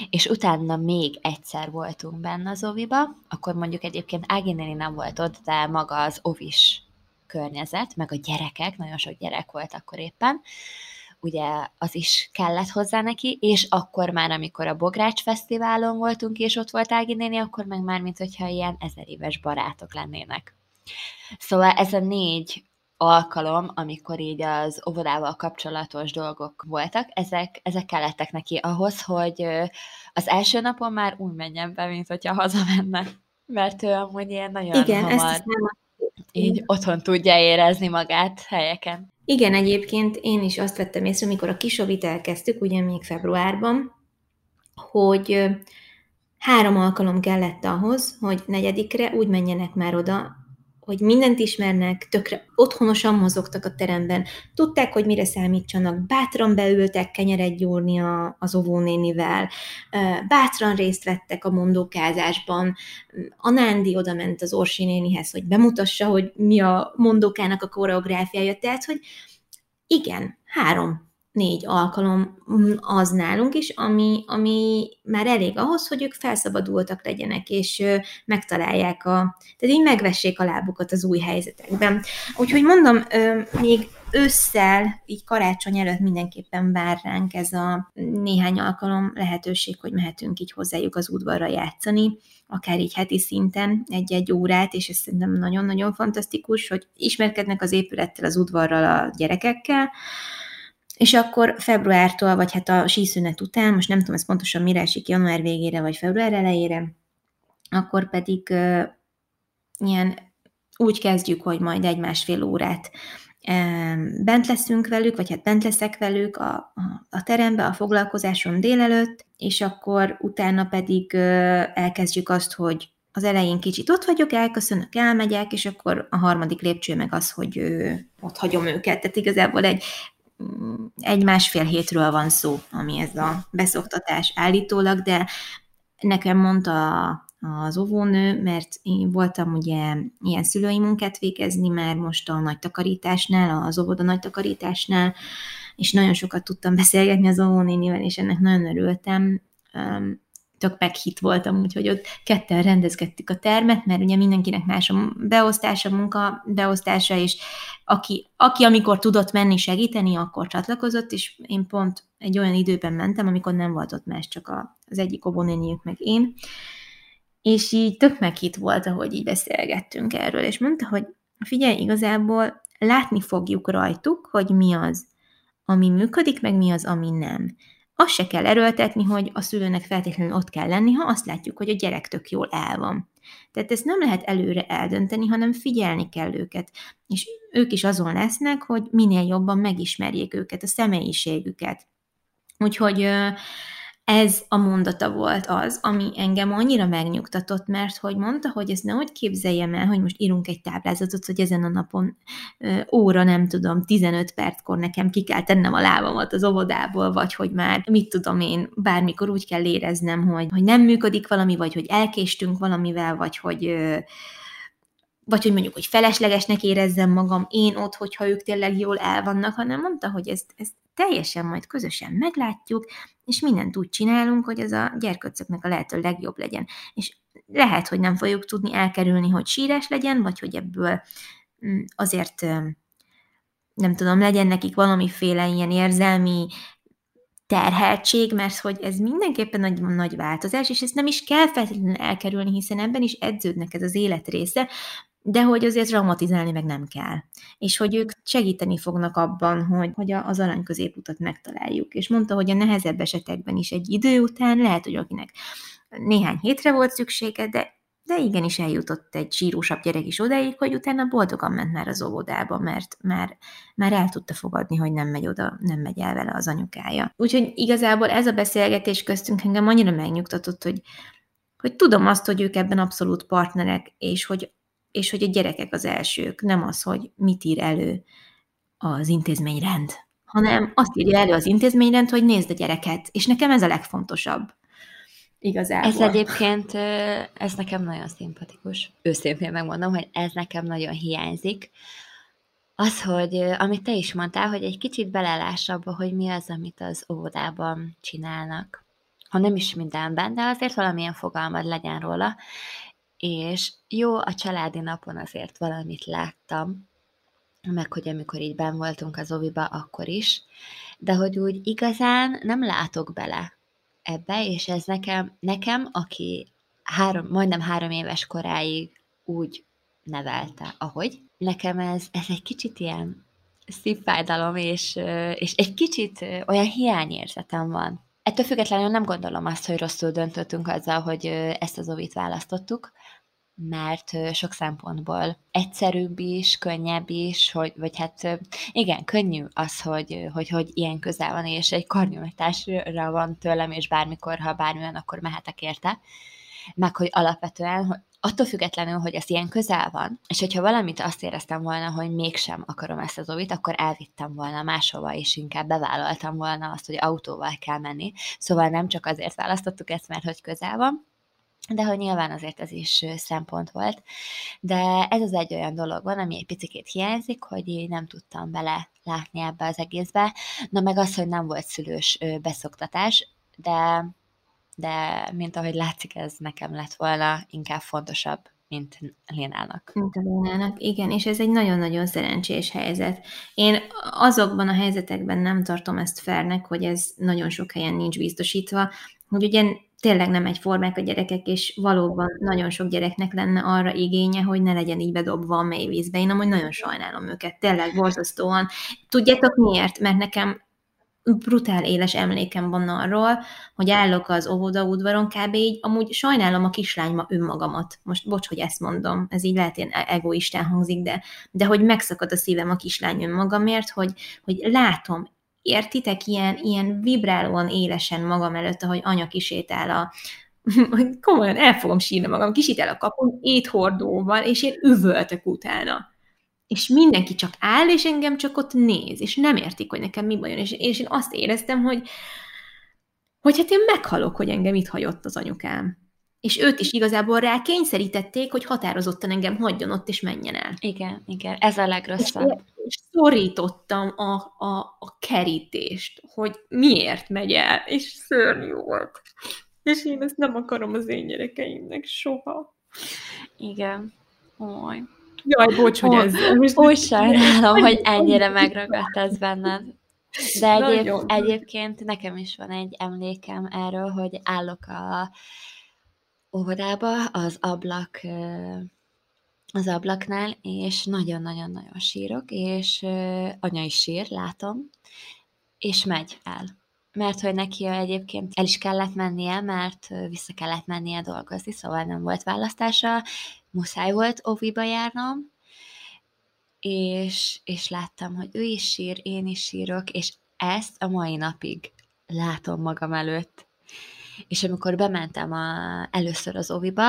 és utána még egyszer voltunk benne az oviba, akkor mondjuk egyébként Ági néni nem volt ott, de maga az ovis környezet, meg a gyerekek, nagyon sok gyerek volt akkor éppen, ugye az is kellett hozzá neki, és akkor már, amikor a Bogrács Fesztiválon voltunk, és ott volt Ági néni, akkor meg már, mint ilyen ezer éves barátok lennének. Szóval ez a négy alkalom, amikor így az óvodával kapcsolatos dolgok voltak, ezek, ezek kellettek neki ahhoz, hogy az első napon már úgy menjen be, mint hogyha hazamenne. Mert ő amúgy ilyen nagyon Igen, hamar ezt nem így otthon tudja érezni magát helyeken. Igen, egyébként én is azt vettem észre, amikor a kisovit elkezdtük, ugye még februárban, hogy három alkalom kellett ahhoz, hogy negyedikre úgy menjenek már oda, hogy mindent ismernek, tökre otthonosan mozogtak a teremben, tudták, hogy mire számítsanak, bátran beültek kenyeret gyúrni a, az óvónénivel, bátran részt vettek a mondókázásban, a Nándi oda ment az Orsi nénihez, hogy bemutassa, hogy mi a mondókának a koreográfiája, tehát, hogy igen, három négy alkalom mm, az nálunk is, ami, ami már elég ahhoz, hogy ők felszabadultak legyenek, és megtalálják a, tehát így megvessék a lábukat az új helyzetekben. Úgyhogy mondom, még ősszel, így karácsony előtt mindenképpen vár ránk ez a néhány alkalom lehetőség, hogy mehetünk így hozzájuk az udvarra játszani, akár így heti szinten egy-egy órát, és ez szerintem nagyon-nagyon fantasztikus, hogy ismerkednek az épülettel, az udvarral a gyerekekkel, és akkor februártól, vagy hát a síszünet után, most nem tudom, ez pontosan mire esik, január végére, vagy február elejére, akkor pedig uh, ilyen úgy kezdjük, hogy majd egy-másfél órát bent leszünk velük, vagy hát bent leszek velük a, a, a terembe, a foglalkozáson délelőtt, és akkor utána pedig elkezdjük azt, hogy az elején kicsit ott vagyok, elköszönök, elmegyek, és akkor a harmadik lépcső meg az, hogy ö, ott hagyom őket. Tehát igazából egy egy-másfél hétről van szó, ami ez a beszoktatás állítólag, de nekem mondta az óvónő, mert én voltam ugye ilyen szülői munkát végezni már most a nagy takarításnál, az óvoda nagy takarításnál, és nagyon sokat tudtam beszélgetni az óvónénivel, és ennek nagyon örültem tök meghit voltam, úgyhogy ott ketten rendezkedtük a termet, mert ugye mindenkinek más a beosztása, munka beosztása, és aki, aki amikor tudott menni segíteni, akkor csatlakozott, és én pont egy olyan időben mentem, amikor nem volt ott más, csak az egyik obonéniük meg én, és így tök meghit volt, ahogy így beszélgettünk erről, és mondta, hogy figyelj, igazából látni fogjuk rajtuk, hogy mi az, ami működik, meg mi az, ami nem azt se kell erőltetni, hogy a szülőnek feltétlenül ott kell lenni, ha azt látjuk, hogy a gyerek tök jól el van. Tehát ezt nem lehet előre eldönteni, hanem figyelni kell őket. És ők is azon lesznek, hogy minél jobban megismerjék őket, a személyiségüket. Úgyhogy ez a mondata volt az, ami engem annyira megnyugtatott, mert hogy mondta, hogy ezt nehogy képzeljem el, hogy most írunk egy táblázatot, hogy ezen a napon óra, nem tudom, 15 perckor nekem ki kell tennem a lábamat az óvodából, vagy hogy már, mit tudom én, bármikor úgy kell éreznem, hogy, hogy nem működik valami, vagy hogy elkéstünk valamivel, vagy hogy vagy hogy mondjuk, hogy feleslegesnek érezzem magam én ott, hogyha ők tényleg jól el vannak, hanem mondta, hogy ezt, ezt teljesen majd közösen meglátjuk, és mindent úgy csinálunk, hogy ez a gyerköcöknek a lehető legjobb legyen. És lehet, hogy nem fogjuk tudni elkerülni, hogy sírás legyen, vagy hogy ebből mm, azért nem tudom, legyen nekik valamiféle ilyen érzelmi terheltség, mert hogy ez mindenképpen nagy, nagy változás, és ezt nem is kell feltétlenül elkerülni, hiszen ebben is edződnek ez az élet része, de hogy azért dramatizálni meg nem kell. És hogy ők segíteni fognak abban, hogy, hogy az arany középutat megtaláljuk. És mondta, hogy a nehezebb esetekben is egy idő után lehet, hogy akinek néhány hétre volt szüksége, de de igenis eljutott egy sírósabb gyerek is odáig, hogy utána boldogan ment már az óvodába, mert már, már el tudta fogadni, hogy nem megy oda, nem megy el vele az anyukája. Úgyhogy igazából ez a beszélgetés köztünk engem annyira megnyugtatott, hogy, hogy tudom azt, hogy ők ebben abszolút partnerek, és hogy és hogy a gyerekek az elsők, nem az, hogy mit ír elő az intézményrend, hanem azt írja elő az intézményrend, hogy nézd a gyereket, és nekem ez a legfontosabb. Igazából. Ez egyébként, ez nekem nagyon szimpatikus. Őszintén megmondom, hogy ez nekem nagyon hiányzik. Az, hogy amit te is mondtál, hogy egy kicsit beleláss abba, hogy mi az, amit az óvodában csinálnak. Ha nem is mindenben, de azért valamilyen fogalmad legyen róla és jó, a családi napon azért valamit láttam, meg hogy amikor így ben voltunk az oviba, akkor is, de hogy úgy igazán nem látok bele ebbe, és ez nekem, nekem aki három, majdnem három éves koráig úgy nevelte, ahogy. Nekem ez, ez egy kicsit ilyen szívfájdalom, és, és egy kicsit olyan hiányérzetem van. Ettől függetlenül nem gondolom azt, hogy rosszul döntöttünk azzal, hogy ezt az ovit választottuk, mert sok szempontból egyszerűbb is, könnyebb is, hogy, vagy hát igen, könnyű az, hogy, hogy, hogy ilyen közel van, és egy karnyújtásra van tőlem, és bármikor, ha bármilyen, akkor mehetek érte. Meg, hogy alapvetően, hogy attól függetlenül, hogy ez ilyen közel van, és hogyha valamit azt éreztem volna, hogy mégsem akarom ezt az ovit, akkor elvittem volna máshova, és inkább bevállaltam volna azt, hogy autóval kell menni. Szóval nem csak azért választottuk ezt, mert hogy közel van, de hogy nyilván azért ez is szempont volt. De ez az egy olyan dolog van, ami egy picit hiányzik, hogy én nem tudtam bele látni ebbe az egészbe. Na meg az, hogy nem volt szülős beszoktatás, de, de mint ahogy látszik, ez nekem lett volna inkább fontosabb, mint Lénának. Mint a Lénának, igen, és ez egy nagyon-nagyon szerencsés helyzet. Én azokban a helyzetekben nem tartom ezt fernek, hogy ez nagyon sok helyen nincs biztosítva, hogy ugye tényleg nem egyformák a gyerekek, és valóban nagyon sok gyereknek lenne arra igénye, hogy ne legyen így bedobva a mély vízbe. Én amúgy nagyon sajnálom őket, tényleg borzasztóan. Tudjátok miért? Mert nekem brutál éles emlékem van arról, hogy állok az óvoda udvaron, kb. így amúgy sajnálom a kislányma önmagamat. Most bocs, hogy ezt mondom, ez így lehet ilyen egoistán hangzik, de, de hogy megszakad a szívem a kislány önmagamért, hogy, hogy látom értitek, ilyen, ilyen vibrálóan élesen magam előtt, ahogy anya kisétál a, komolyan el fogom sírni magam, kisétál a kapun éthordóval, és én üvöltök utána. És mindenki csak áll, és engem csak ott néz, és nem értik, hogy nekem mi bajom. És, és én azt éreztem, hogy, hogy hát én meghalok, hogy engem itt hagyott az anyukám. És őt is igazából rá kényszerítették, hogy határozottan engem hagyjon ott, és menjen el. Igen, igen, ez a legrosszabb. És és szorítottam a, a, a kerítést, hogy miért megy el, és szörnyű volt. És én ezt nem akarom az én gyerekeimnek soha. Igen. Oly. Jaj, bocs, hogy ez... Úgy sajnálom, hogy ennyire megragadt ez benned. De egyéb, egyébként nekem is van egy emlékem erről, hogy állok a óvodába, az ablak az ablaknál, és nagyon-nagyon-nagyon sírok, és anya is sír, látom, és megy el. Mert hogy neki egyébként el is kellett mennie, mert vissza kellett mennie dolgozni, szóval nem volt választása, muszáj volt óviba járnom, és, és láttam, hogy ő is sír, én is sírok, és ezt a mai napig látom magam előtt. És amikor bementem a, először az oviba,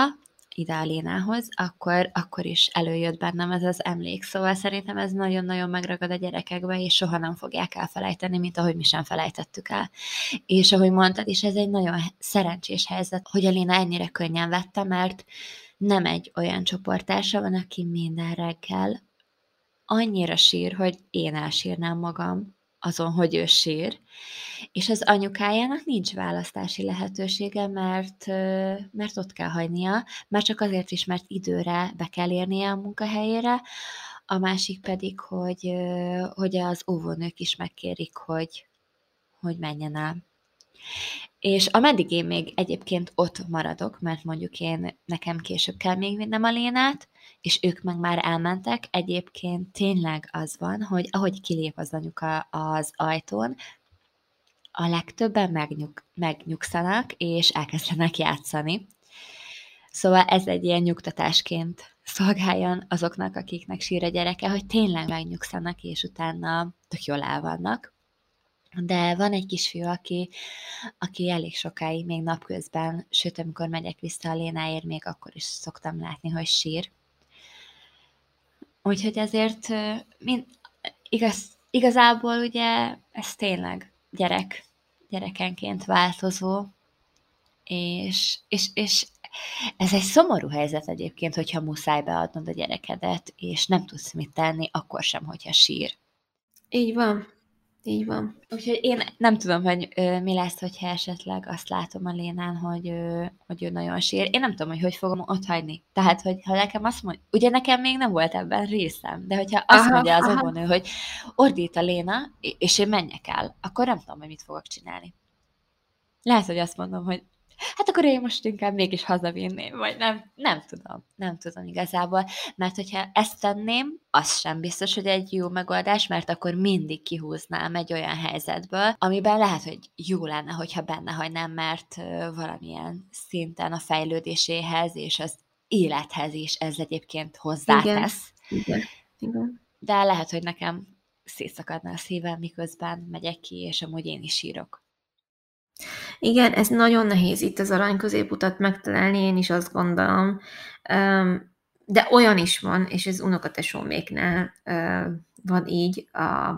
ide a Lénához, akkor, akkor is előjött bennem ez az emlék. Szóval szerintem ez nagyon-nagyon megragad a gyerekekbe, és soha nem fogják elfelejteni, mint ahogy mi sem felejtettük el. És ahogy mondtad is, ez egy nagyon szerencsés helyzet, hogy a Léna ennyire könnyen vette, mert nem egy olyan csoporttársa van, aki minden reggel annyira sír, hogy én elsírnám magam azon, hogy ő sír, és az anyukájának nincs választási lehetősége, mert, mert ott kell hagynia, már csak azért is, mert időre be kell érnie a munkahelyére, a másik pedig, hogy, hogy az óvónők is megkérik, hogy, hogy menjen el. És ameddig én még egyébként ott maradok, mert mondjuk én, nekem később kell még vinnem a Lénát, és ők meg már elmentek, egyébként tényleg az van, hogy ahogy kilép az anyuka az ajtón, a legtöbben megnyug, megnyugszanak, és elkezdenek játszani. Szóval ez egy ilyen nyugtatásként szolgáljon azoknak, akiknek sír a gyereke, hogy tényleg megnyugszanak, és utána tök jól el vannak. De van egy kisfiú, aki, aki elég sokáig, még napközben, sőt, amikor megyek vissza a Lénáért, még akkor is szoktam látni, hogy sír. Úgyhogy ezért mind, igaz, igazából ugye ez tényleg gyerek, gyerekenként változó, és, és, és ez egy szomorú helyzet egyébként, hogyha muszáj beadnod a gyerekedet, és nem tudsz mit tenni, akkor sem, hogyha sír. Így van. Így van. Úgyhogy én nem tudom, hogy ö, mi lesz, hogyha esetleg azt látom a Lénán, hogy, ö, hogy ő nagyon sír. Én nem tudom, hogy hogy fogom ott hagyni. Tehát, hogy ha nekem azt mondja, ugye nekem még nem volt ebben részem, de hogyha azt aha, mondja az óvónő, hogy ordít a Léna, és én menjek el, akkor nem tudom, hogy mit fogok csinálni. Lehet, hogy azt mondom, hogy hát akkor én most inkább mégis hazavinném, vagy nem, nem tudom, nem tudom igazából, mert hogyha ezt tenném, az sem biztos, hogy egy jó megoldás, mert akkor mindig kihúznám egy olyan helyzetből, amiben lehet, hogy jó lenne, hogyha benne hagynám, mert valamilyen szinten a fejlődéséhez és az élethez is ez egyébként hozzátesz. Igen, igen, igen. De lehet, hogy nekem szétszakadna a szívem, miközben megyek ki, és amúgy én is írok. Igen, ez nagyon nehéz itt az arany középutat megtalálni, én is azt gondolom. De olyan is van, és ez unokatesóméknál van így, a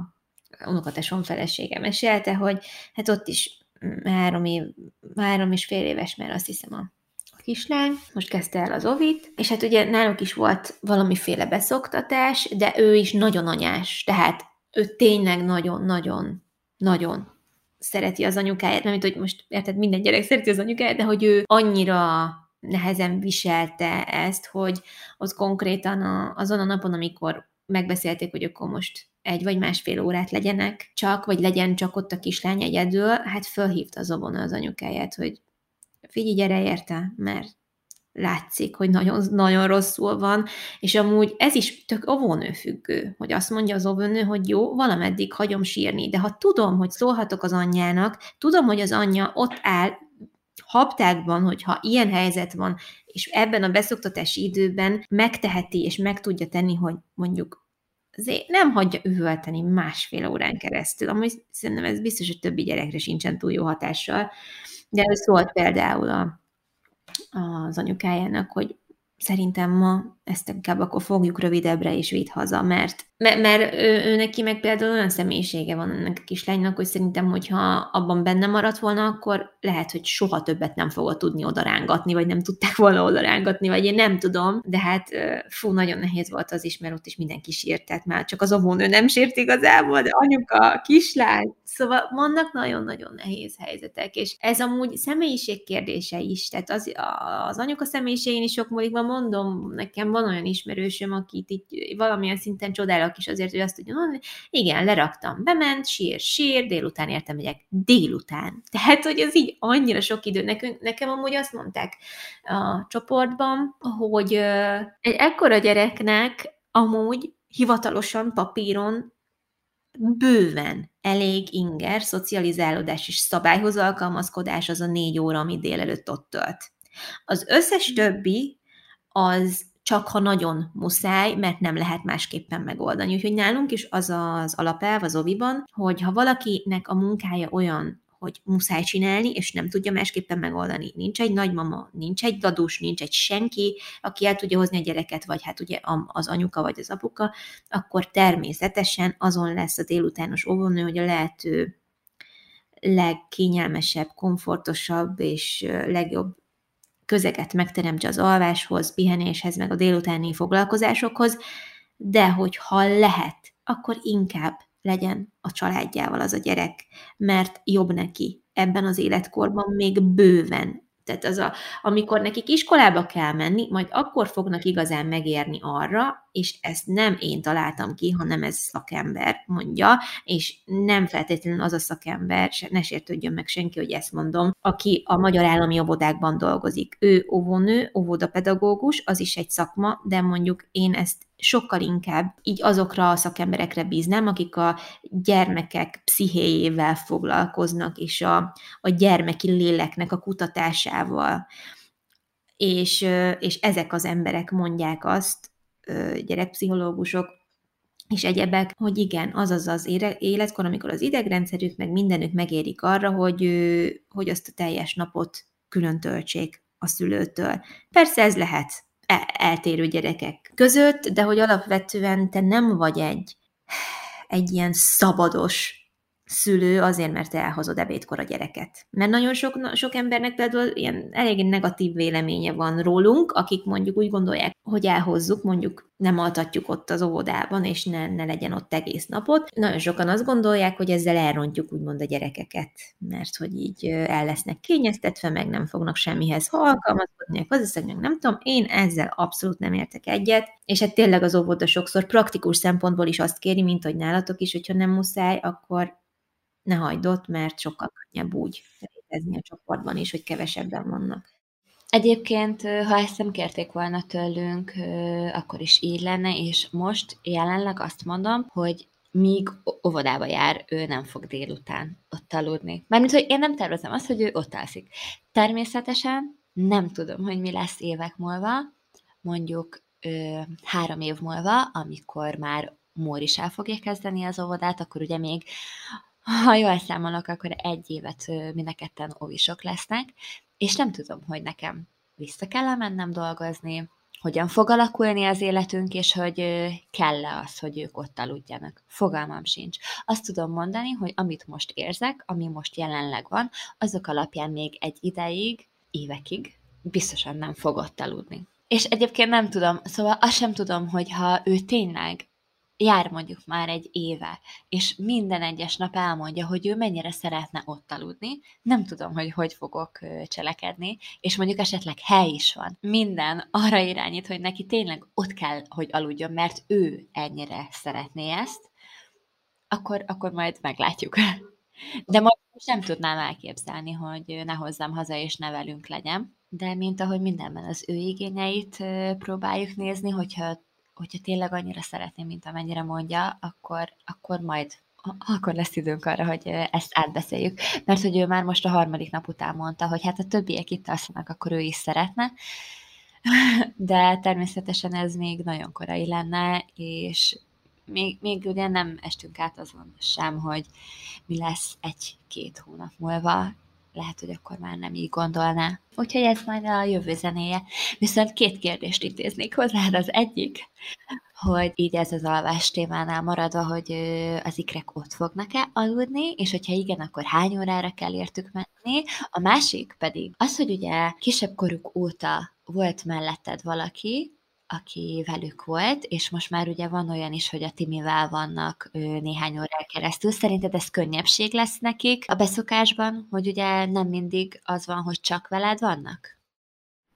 unokatesom felesége mesélte, hogy hát ott is három, év, három és fél éves, mert azt hiszem a kislány, most kezdte el az ovit, és hát ugye náluk is volt valamiféle beszoktatás, de ő is nagyon anyás, tehát ő tényleg nagyon-nagyon nagyon szereti az anyukáját, mint hogy most érted, minden gyerek szereti az anyukáját, de hogy ő annyira nehezen viselte ezt, hogy az konkrétan a, azon a napon, amikor megbeszélték, hogy akkor most egy vagy másfél órát legyenek csak, vagy legyen csak ott a kislány egyedül, hát fölhívta az obona az anyukáját, hogy figyelj, gyere érte, mert látszik, hogy nagyon, nagyon rosszul van, és amúgy ez is tök óvónő függő, hogy azt mondja az óvónő, hogy jó, valameddig hagyom sírni, de ha tudom, hogy szólhatok az anyjának, tudom, hogy az anyja ott áll haptákban, hogyha ilyen helyzet van, és ebben a beszoktatási időben megteheti és meg tudja tenni, hogy mondjuk azért nem hagyja üvölteni másfél órán keresztül. Amúgy szerintem ez biztos, hogy többi gyerekre sincsen túl jó hatással. De ez szólt például a, az anyukájának, hogy szerintem ma ezt inkább akkor fogjuk rövidebbre és vidd haza, mert, mert, mert ő, ő neki meg például olyan személyisége van ennek a kislánynak, hogy szerintem, hogyha abban benne maradt volna, akkor lehet, hogy soha többet nem fogod tudni odarángatni, vagy nem tudták volna odarángatni, vagy én nem tudom, de hát fú, nagyon nehéz volt az is, mert ott is mindenki sírt, tehát már csak az óvónő nem sírt igazából, de anyuka, kislány, Szóval vannak nagyon-nagyon nehéz helyzetek, és ez amúgy személyiség kérdése is, tehát az, az anyuka személyiségén is sok múlik, mondom, nekem van olyan ismerősöm, akit így valamilyen szinten csodálok is azért, hogy azt tudja mondani, igen, leraktam, bement, sír, sír, délután értem, megyek, délután. Tehát, hogy ez így annyira sok idő. Nekünk, nekem amúgy azt mondták a csoportban, hogy egy ekkora gyereknek amúgy hivatalosan papíron bőven elég inger, szocializálódás és szabályhoz alkalmazkodás az a négy óra, amit délelőtt ott tölt. Az összes többi az csak ha nagyon muszáj, mert nem lehet másképpen megoldani. Úgyhogy nálunk is az az alapelv az oviban, hogy ha valakinek a munkája olyan, hogy muszáj csinálni, és nem tudja másképpen megoldani. Nincs egy nagymama, nincs egy dadus, nincs egy senki, aki el tudja hozni a gyereket, vagy hát ugye az anyuka vagy az apuka, akkor természetesen azon lesz a délutános óvónő, hogy a lehető legkényelmesebb, komfortosabb és legjobb közeget megteremtse az alváshoz, pihenéshez, meg a délutáni foglalkozásokhoz, de hogyha lehet, akkor inkább legyen a családjával az a gyerek, mert jobb neki ebben az életkorban még bőven tehát az a, amikor nekik iskolába kell menni, majd akkor fognak igazán megérni arra, és ezt nem én találtam ki, hanem ez szakember mondja, és nem feltétlenül az a szakember, ne sértődjön meg senki, hogy ezt mondom, aki a magyar állami óvodákban dolgozik. Ő óvónő, óvodapedagógus, az is egy szakma, de mondjuk én ezt sokkal inkább így azokra a szakemberekre bíznám, akik a gyermekek pszichéjével foglalkoznak, és a, a gyermeki léleknek a kutatásával. És, és ezek az emberek mondják azt, gyerekpszichológusok, és egyebek, hogy igen, az az az életkor, amikor az idegrendszerük, meg mindenük megérik arra, hogy, hogy azt a teljes napot külön töltsék a szülőtől. Persze ez lehet eltérő gyerekek között, de hogy alapvetően te nem vagy egy, egy ilyen szabados szülő azért, mert elhozod ebédkor a gyereket. Mert nagyon sok, sok embernek például ilyen elég negatív véleménye van rólunk, akik mondjuk úgy gondolják, hogy elhozzuk, mondjuk nem altatjuk ott az óvodában, és ne, ne legyen ott egész napot. Nagyon sokan azt gondolják, hogy ezzel elrontjuk úgymond a gyerekeket, mert hogy így el lesznek kényeztetve, meg nem fognak semmihez alkalmazkodni, a gazdaságnak nem tudom, én ezzel abszolút nem értek egyet, és hát tényleg az óvoda sokszor praktikus szempontból is azt kéri, mint hogy nálatok is, hogyha nem muszáj, akkor ne hagyd ott, mert sokkal könnyebb úgy létezni a csoportban is, hogy kevesebben vannak. Egyébként, ha ezt nem kérték volna tőlünk, akkor is így lenne, és most jelenleg azt mondom, hogy míg óvodába jár, ő nem fog délután ott aludni. Mármint, hogy én nem tervezem azt, hogy ő ott alszik. Természetesen nem tudom, hogy mi lesz évek múlva, mondjuk ö, három év múlva, amikor már Mór is el fogja kezdeni az óvodát, akkor ugye még ha jól számolok, akkor egy évet mind a ketten óvisok lesznek, és nem tudom, hogy nekem vissza kell mennem dolgozni, hogyan fog alakulni az életünk, és hogy kell-e az, hogy ők ott aludjanak. Fogalmam sincs. Azt tudom mondani, hogy amit most érzek, ami most jelenleg van, azok alapján még egy ideig, évekig biztosan nem fog ott aludni. És egyébként nem tudom, szóval azt sem tudom, hogy ha ő tényleg jár mondjuk már egy éve, és minden egyes nap elmondja, hogy ő mennyire szeretne ott aludni, nem tudom, hogy hogy fogok cselekedni, és mondjuk esetleg hely is van. Minden arra irányít, hogy neki tényleg ott kell, hogy aludjon, mert ő ennyire szeretné ezt, akkor, akkor majd meglátjuk. De most nem tudnám elképzelni, hogy ne hozzam haza és ne velünk legyen. De mint ahogy mindenben az ő igényeit próbáljuk nézni, hogyha hogyha tényleg annyira szeretném, mint amennyire mondja, akkor, akkor majd akkor lesz időnk arra, hogy ezt átbeszéljük. Mert hogy ő már most a harmadik nap után mondta, hogy hát a többiek itt alszanak, akkor ő is szeretne. De természetesen ez még nagyon korai lenne, és még, még ugye nem estünk át azon sem, hogy mi lesz egy-két hónap múlva, lehet, hogy akkor már nem így gondolná. Úgyhogy ez majd a jövő zenéje. Viszont két kérdést intéznék hozzád. Az egyik, hogy így ez az alvás témánál maradva, hogy az ikrek ott fognak-e aludni, és hogyha igen, akkor hány órára kell értük menni. A másik pedig az, hogy ugye kisebb koruk óta volt melletted valaki, aki velük volt, és most már ugye van olyan is, hogy a Timivel vannak néhány órán keresztül. Szerinted ez könnyebbség lesz nekik a beszokásban, hogy ugye nem mindig az van, hogy csak veled vannak?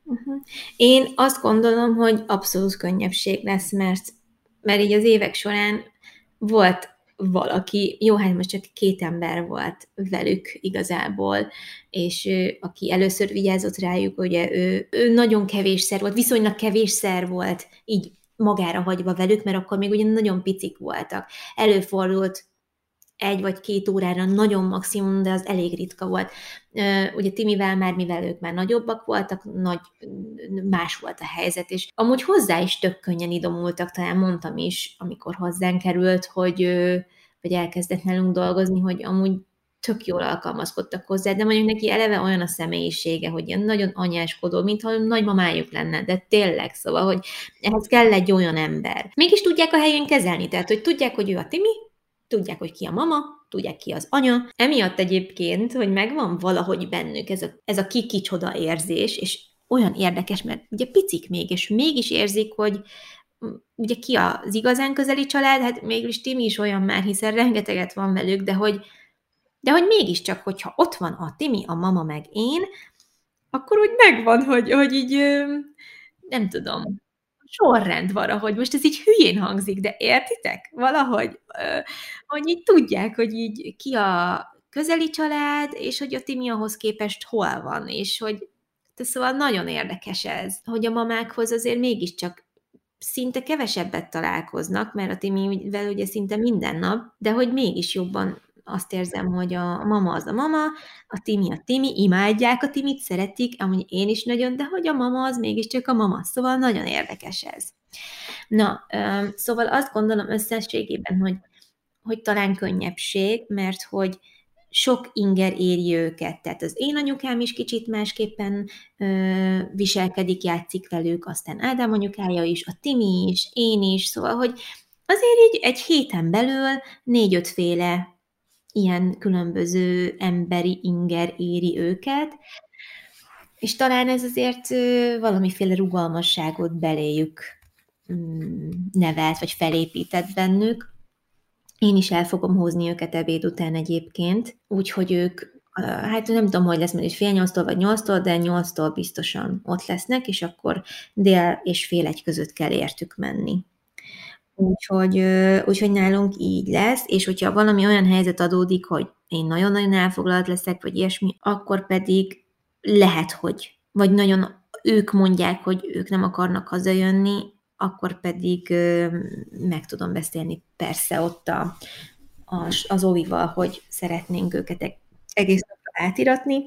Uh-huh. Én azt gondolom, hogy abszolút könnyebbség lesz, mert, mert így az évek során volt valaki, jó, hát most csak két ember volt velük igazából, és ő, aki először vigyázott rájuk, ugye ő, ő nagyon kevésszer volt, viszonylag kevésszer volt így magára hagyva velük, mert akkor még ugye nagyon picik voltak. Előfordult egy vagy két órára nagyon maximum, de az elég ritka volt. Ugye Timivel már, mivel ők már nagyobbak voltak, nagy, más volt a helyzet, és amúgy hozzá is tök könnyen idomultak, talán mondtam is, amikor hozzánk került, hogy vagy elkezdett nálunk dolgozni, hogy amúgy tök jól alkalmazkodtak hozzá, de mondjuk neki eleve olyan a személyisége, hogy ilyen nagyon anyáskodó, mintha nagymamájuk lenne, de tényleg, szóval, hogy ehhez kell egy olyan ember. Mégis tudják a helyén kezelni, tehát, hogy tudják, hogy ő a Timi, tudják, hogy ki a mama, tudják ki az anya. Emiatt egyébként, hogy megvan valahogy bennük ez a, ez a ki-kicsoda érzés, és olyan érdekes, mert ugye picik még, és mégis érzik, hogy ugye ki az igazán közeli család, hát mégis Timi is olyan már, hiszen rengeteget van velük, de hogy, de hogy mégiscsak, hogyha ott van a Timi, a mama meg én, akkor úgy megvan, hogy, hogy így nem tudom, sorrend van, hogy most ez így hülyén hangzik, de értitek? Valahogy, hogy így tudják, hogy így ki a közeli család, és hogy a Timi ahhoz képest hol van, és hogy de szóval nagyon érdekes ez, hogy a mamákhoz azért mégiscsak szinte kevesebbet találkoznak, mert a Timivel ugye szinte minden nap, de hogy mégis jobban azt érzem, hogy a mama az a mama, a Timi a Timi, imádják a Timit, szeretik, amúgy én is nagyon, de hogy a mama az mégiscsak a mama, szóval nagyon érdekes ez. Na, szóval azt gondolom összességében, hogy, hogy talán könnyebbség, mert hogy sok inger éri őket. Tehát az én anyukám is kicsit másképpen ö, viselkedik, játszik velük, aztán Ádám anyukája is, a Timi is, én is, szóval, hogy azért így egy héten belül négy-ötféle ilyen különböző emberi inger éri őket, és talán ez azért valamiféle rugalmasságot beléjük mm, nevelt, vagy felépített bennük, én is el fogom hozni őket ebéd után egyébként, úgyhogy ők, hát nem tudom, hogy lesz, mert fél nyolctól vagy nyolctól, de nyolctól biztosan ott lesznek, és akkor dél és fél egy között kell értük menni. Úgyhogy, úgyhogy nálunk így lesz, és hogyha valami olyan helyzet adódik, hogy én nagyon-nagyon elfoglalt leszek, vagy ilyesmi, akkor pedig lehet, hogy, vagy nagyon ők mondják, hogy ők nem akarnak hazajönni, akkor pedig meg tudom beszélni persze ott a, az, az hogy szeretnénk őket e-, egész napra átiratni,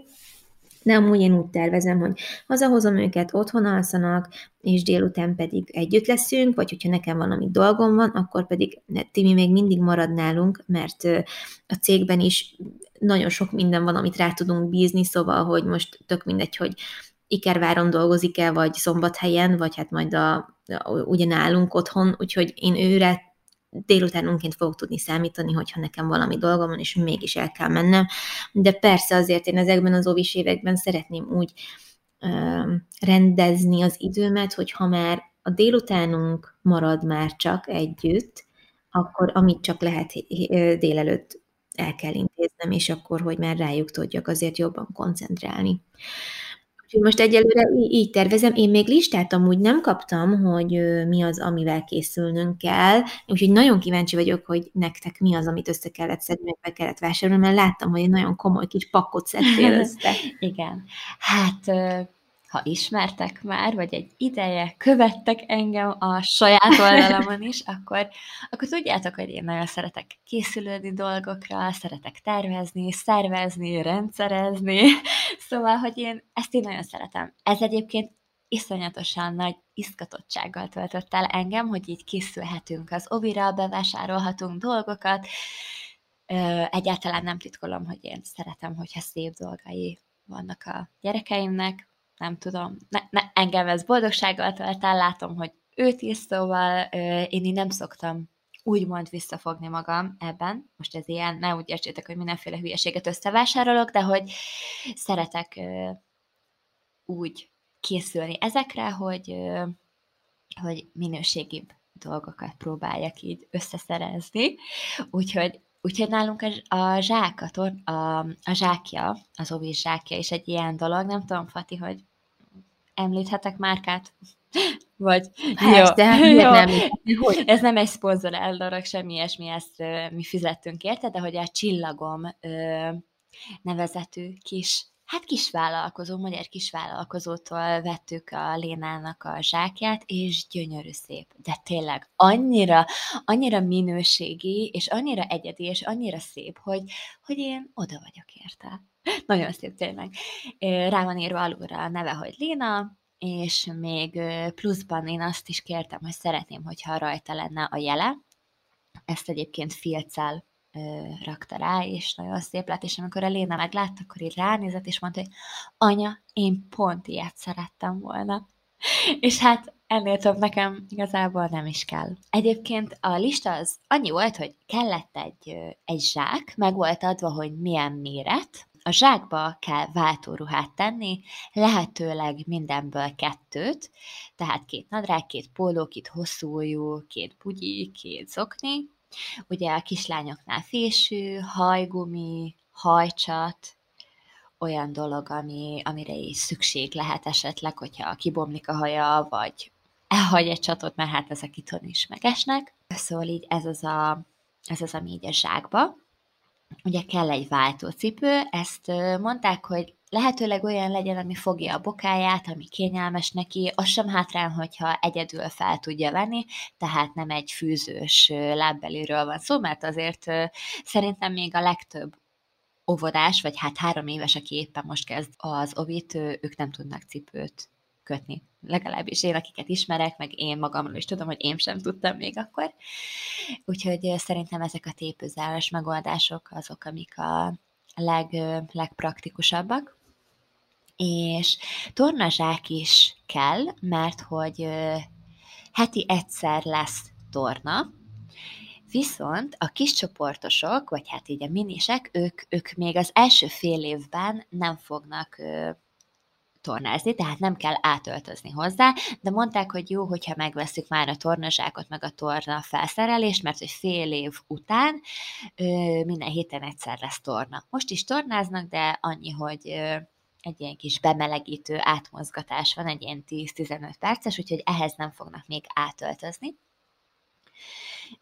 de amúgy én úgy tervezem, hogy hazahozom őket, otthon alszanak, és délután pedig együtt leszünk, vagy hogyha nekem valami dolgom van, akkor pedig Timi még mindig marad nálunk, mert a cégben is nagyon sok minden van, amit rá tudunk bízni, szóval, hogy most tök mindegy, hogy Ikerváron dolgozik el, vagy Szombathelyen, vagy hát majd a, ugye nálunk otthon, úgyhogy én őre délutánunként fogok tudni számítani, hogyha nekem valami dolgom van, és mégis el kell mennem. De persze azért én ezekben az óvis években szeretném úgy rendezni az időmet, hogy ha már a délutánunk marad már csak együtt, akkor amit csak lehet délelőtt el kell intéznem, és akkor, hogy már rájuk tudjak azért jobban koncentrálni. Úgyhogy most egyelőre így tervezem. Én még listát amúgy nem kaptam, hogy mi az, amivel készülnünk kell, úgyhogy nagyon kíváncsi vagyok, hogy nektek mi az, amit össze kellett szedni, meg be kellett vásárolni, mert láttam, hogy egy nagyon komoly kis pakkot szedtél össze. Igen. Hát ha ismertek már, vagy egy ideje követtek engem a saját oldalamon is, akkor, akkor tudjátok, hogy én nagyon szeretek készülődni dolgokra, szeretek tervezni, szervezni, rendszerezni, szóval, hogy én ezt én nagyon szeretem. Ez egyébként iszonyatosan nagy izgatottsággal töltött el engem, hogy így készülhetünk az ovira, bevásárolhatunk dolgokat. Egyáltalán nem titkolom, hogy én szeretem, hogyha szép dolgai vannak a gyerekeimnek, nem tudom, ne, ne, engem ez boldogsággal tölt el, látom, hogy őt is, szóval én így nem szoktam úgymond visszafogni magam ebben. Most ez ilyen, ne úgy értsétek, hogy mindenféle hülyeséget összevásárolok, de hogy szeretek úgy készülni ezekre, hogy, hogy minőségibb dolgokat próbáljak így összeszerezni. Úgyhogy Úgyhogy nálunk a, a zsák, a, a, zsákja, az ovi zsákja is egy ilyen dolog. Nem tudom, Fati, hogy említhetek márkát? Vagy Persze, de hát jó. nem. Hogy? Ez nem egy szponzorál dolog, semmi ilyesmi, ezt mi fizettünk érte, de hogy a Csillagom nevezetű kis hát kisvállalkozó, magyar kisvállalkozótól vettük a Lénának a zsákját, és gyönyörű szép. De tényleg annyira, annyira minőségi, és annyira egyedi, és annyira szép, hogy, hogy én oda vagyok érte. Nagyon szép tényleg. Rá van írva alulra a neve, hogy Léna, és még pluszban én azt is kértem, hogy szeretném, hogyha rajta lenne a jele. Ezt egyébként filccel rakta rá, és nagyon szép lett, és amikor a Léna meglátta, akkor így ránézett, és mondta, hogy anya, én pont ilyet szerettem volna. és hát ennél több nekem igazából nem is kell. Egyébként a lista az annyi volt, hogy kellett egy, egy zsák, meg volt adva, hogy milyen méret, a zsákba kell váltóruhát tenni, lehetőleg mindenből kettőt, tehát két nadrág, két póló, két hosszújú, két bugyi, két zokni. Ugye a kislányoknál fésű, hajgumi, hajcsat, olyan dolog, ami, amire is szükség lehet esetleg, hogyha kibomlik a haja, vagy elhagy egy csatot, mert hát ezek itthon is megesnek. Szóval így ez az, a, ez az, ami így a zsákba. Ugye kell egy váltócipő, ezt mondták, hogy lehetőleg olyan legyen, ami fogja a bokáját, ami kényelmes neki, az sem hátrán, hogyha egyedül fel tudja venni, tehát nem egy fűzős lábbeliről van szó, mert azért szerintem még a legtöbb óvodás, vagy hát három éves, aki éppen most kezd az ovit, ők nem tudnak cipőt kötni. Legalábbis én, akiket ismerek, meg én magamról is tudom, hogy én sem tudtam még akkor. Úgyhogy szerintem ezek a tépőzáros megoldások azok, amik a leg, legpraktikusabbak. És tornazsák is kell, mert hogy heti egyszer lesz torna, Viszont a kis csoportosok, vagy hát így a minisek, ők, ők még az első fél évben nem fognak tornázni, tehát nem kell átöltözni hozzá, de mondták, hogy jó, hogyha megveszük már a tornazsákot, meg a torna felszerelést, mert hogy fél év után ö, minden héten egyszer lesz torna. Most is tornáznak, de annyi, hogy ö, egy ilyen kis bemelegítő átmozgatás van, egy ilyen 10-15 perces, úgyhogy ehhez nem fognak még átöltözni.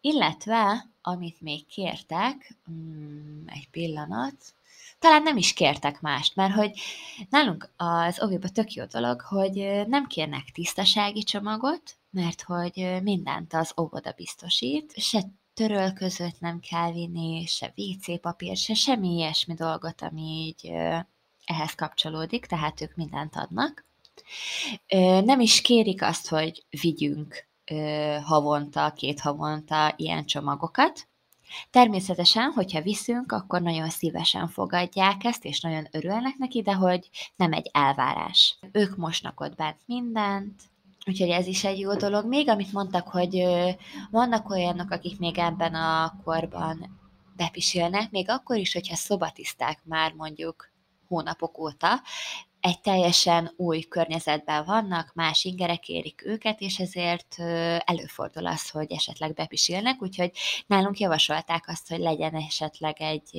Illetve, amit még kértek, mm, egy pillanat, talán nem is kértek mást, mert hogy nálunk az oviba tök jó dolog, hogy nem kérnek tisztasági csomagot, mert hogy mindent az óvoda biztosít, se törölközött nem kell vinni, se WC papír, se semmi ilyesmi dolgot, ami így ehhez kapcsolódik, tehát ők mindent adnak. Nem is kérik azt, hogy vigyünk havonta, két havonta ilyen csomagokat. Természetesen, hogyha viszünk, akkor nagyon szívesen fogadják ezt, és nagyon örülnek neki, de hogy nem egy elvárás. Ők mosnak ott bent mindent, Úgyhogy ez is egy jó dolog. Még amit mondtak, hogy vannak olyanok, akik még ebben a korban bepisélnek, még akkor is, hogyha szobatiszták már mondjuk hónapok óta, egy teljesen új környezetben vannak, más ingerek érik őket, és ezért előfordul az, hogy esetleg bepisülnek, úgyhogy nálunk javasolták azt, hogy legyen esetleg egy,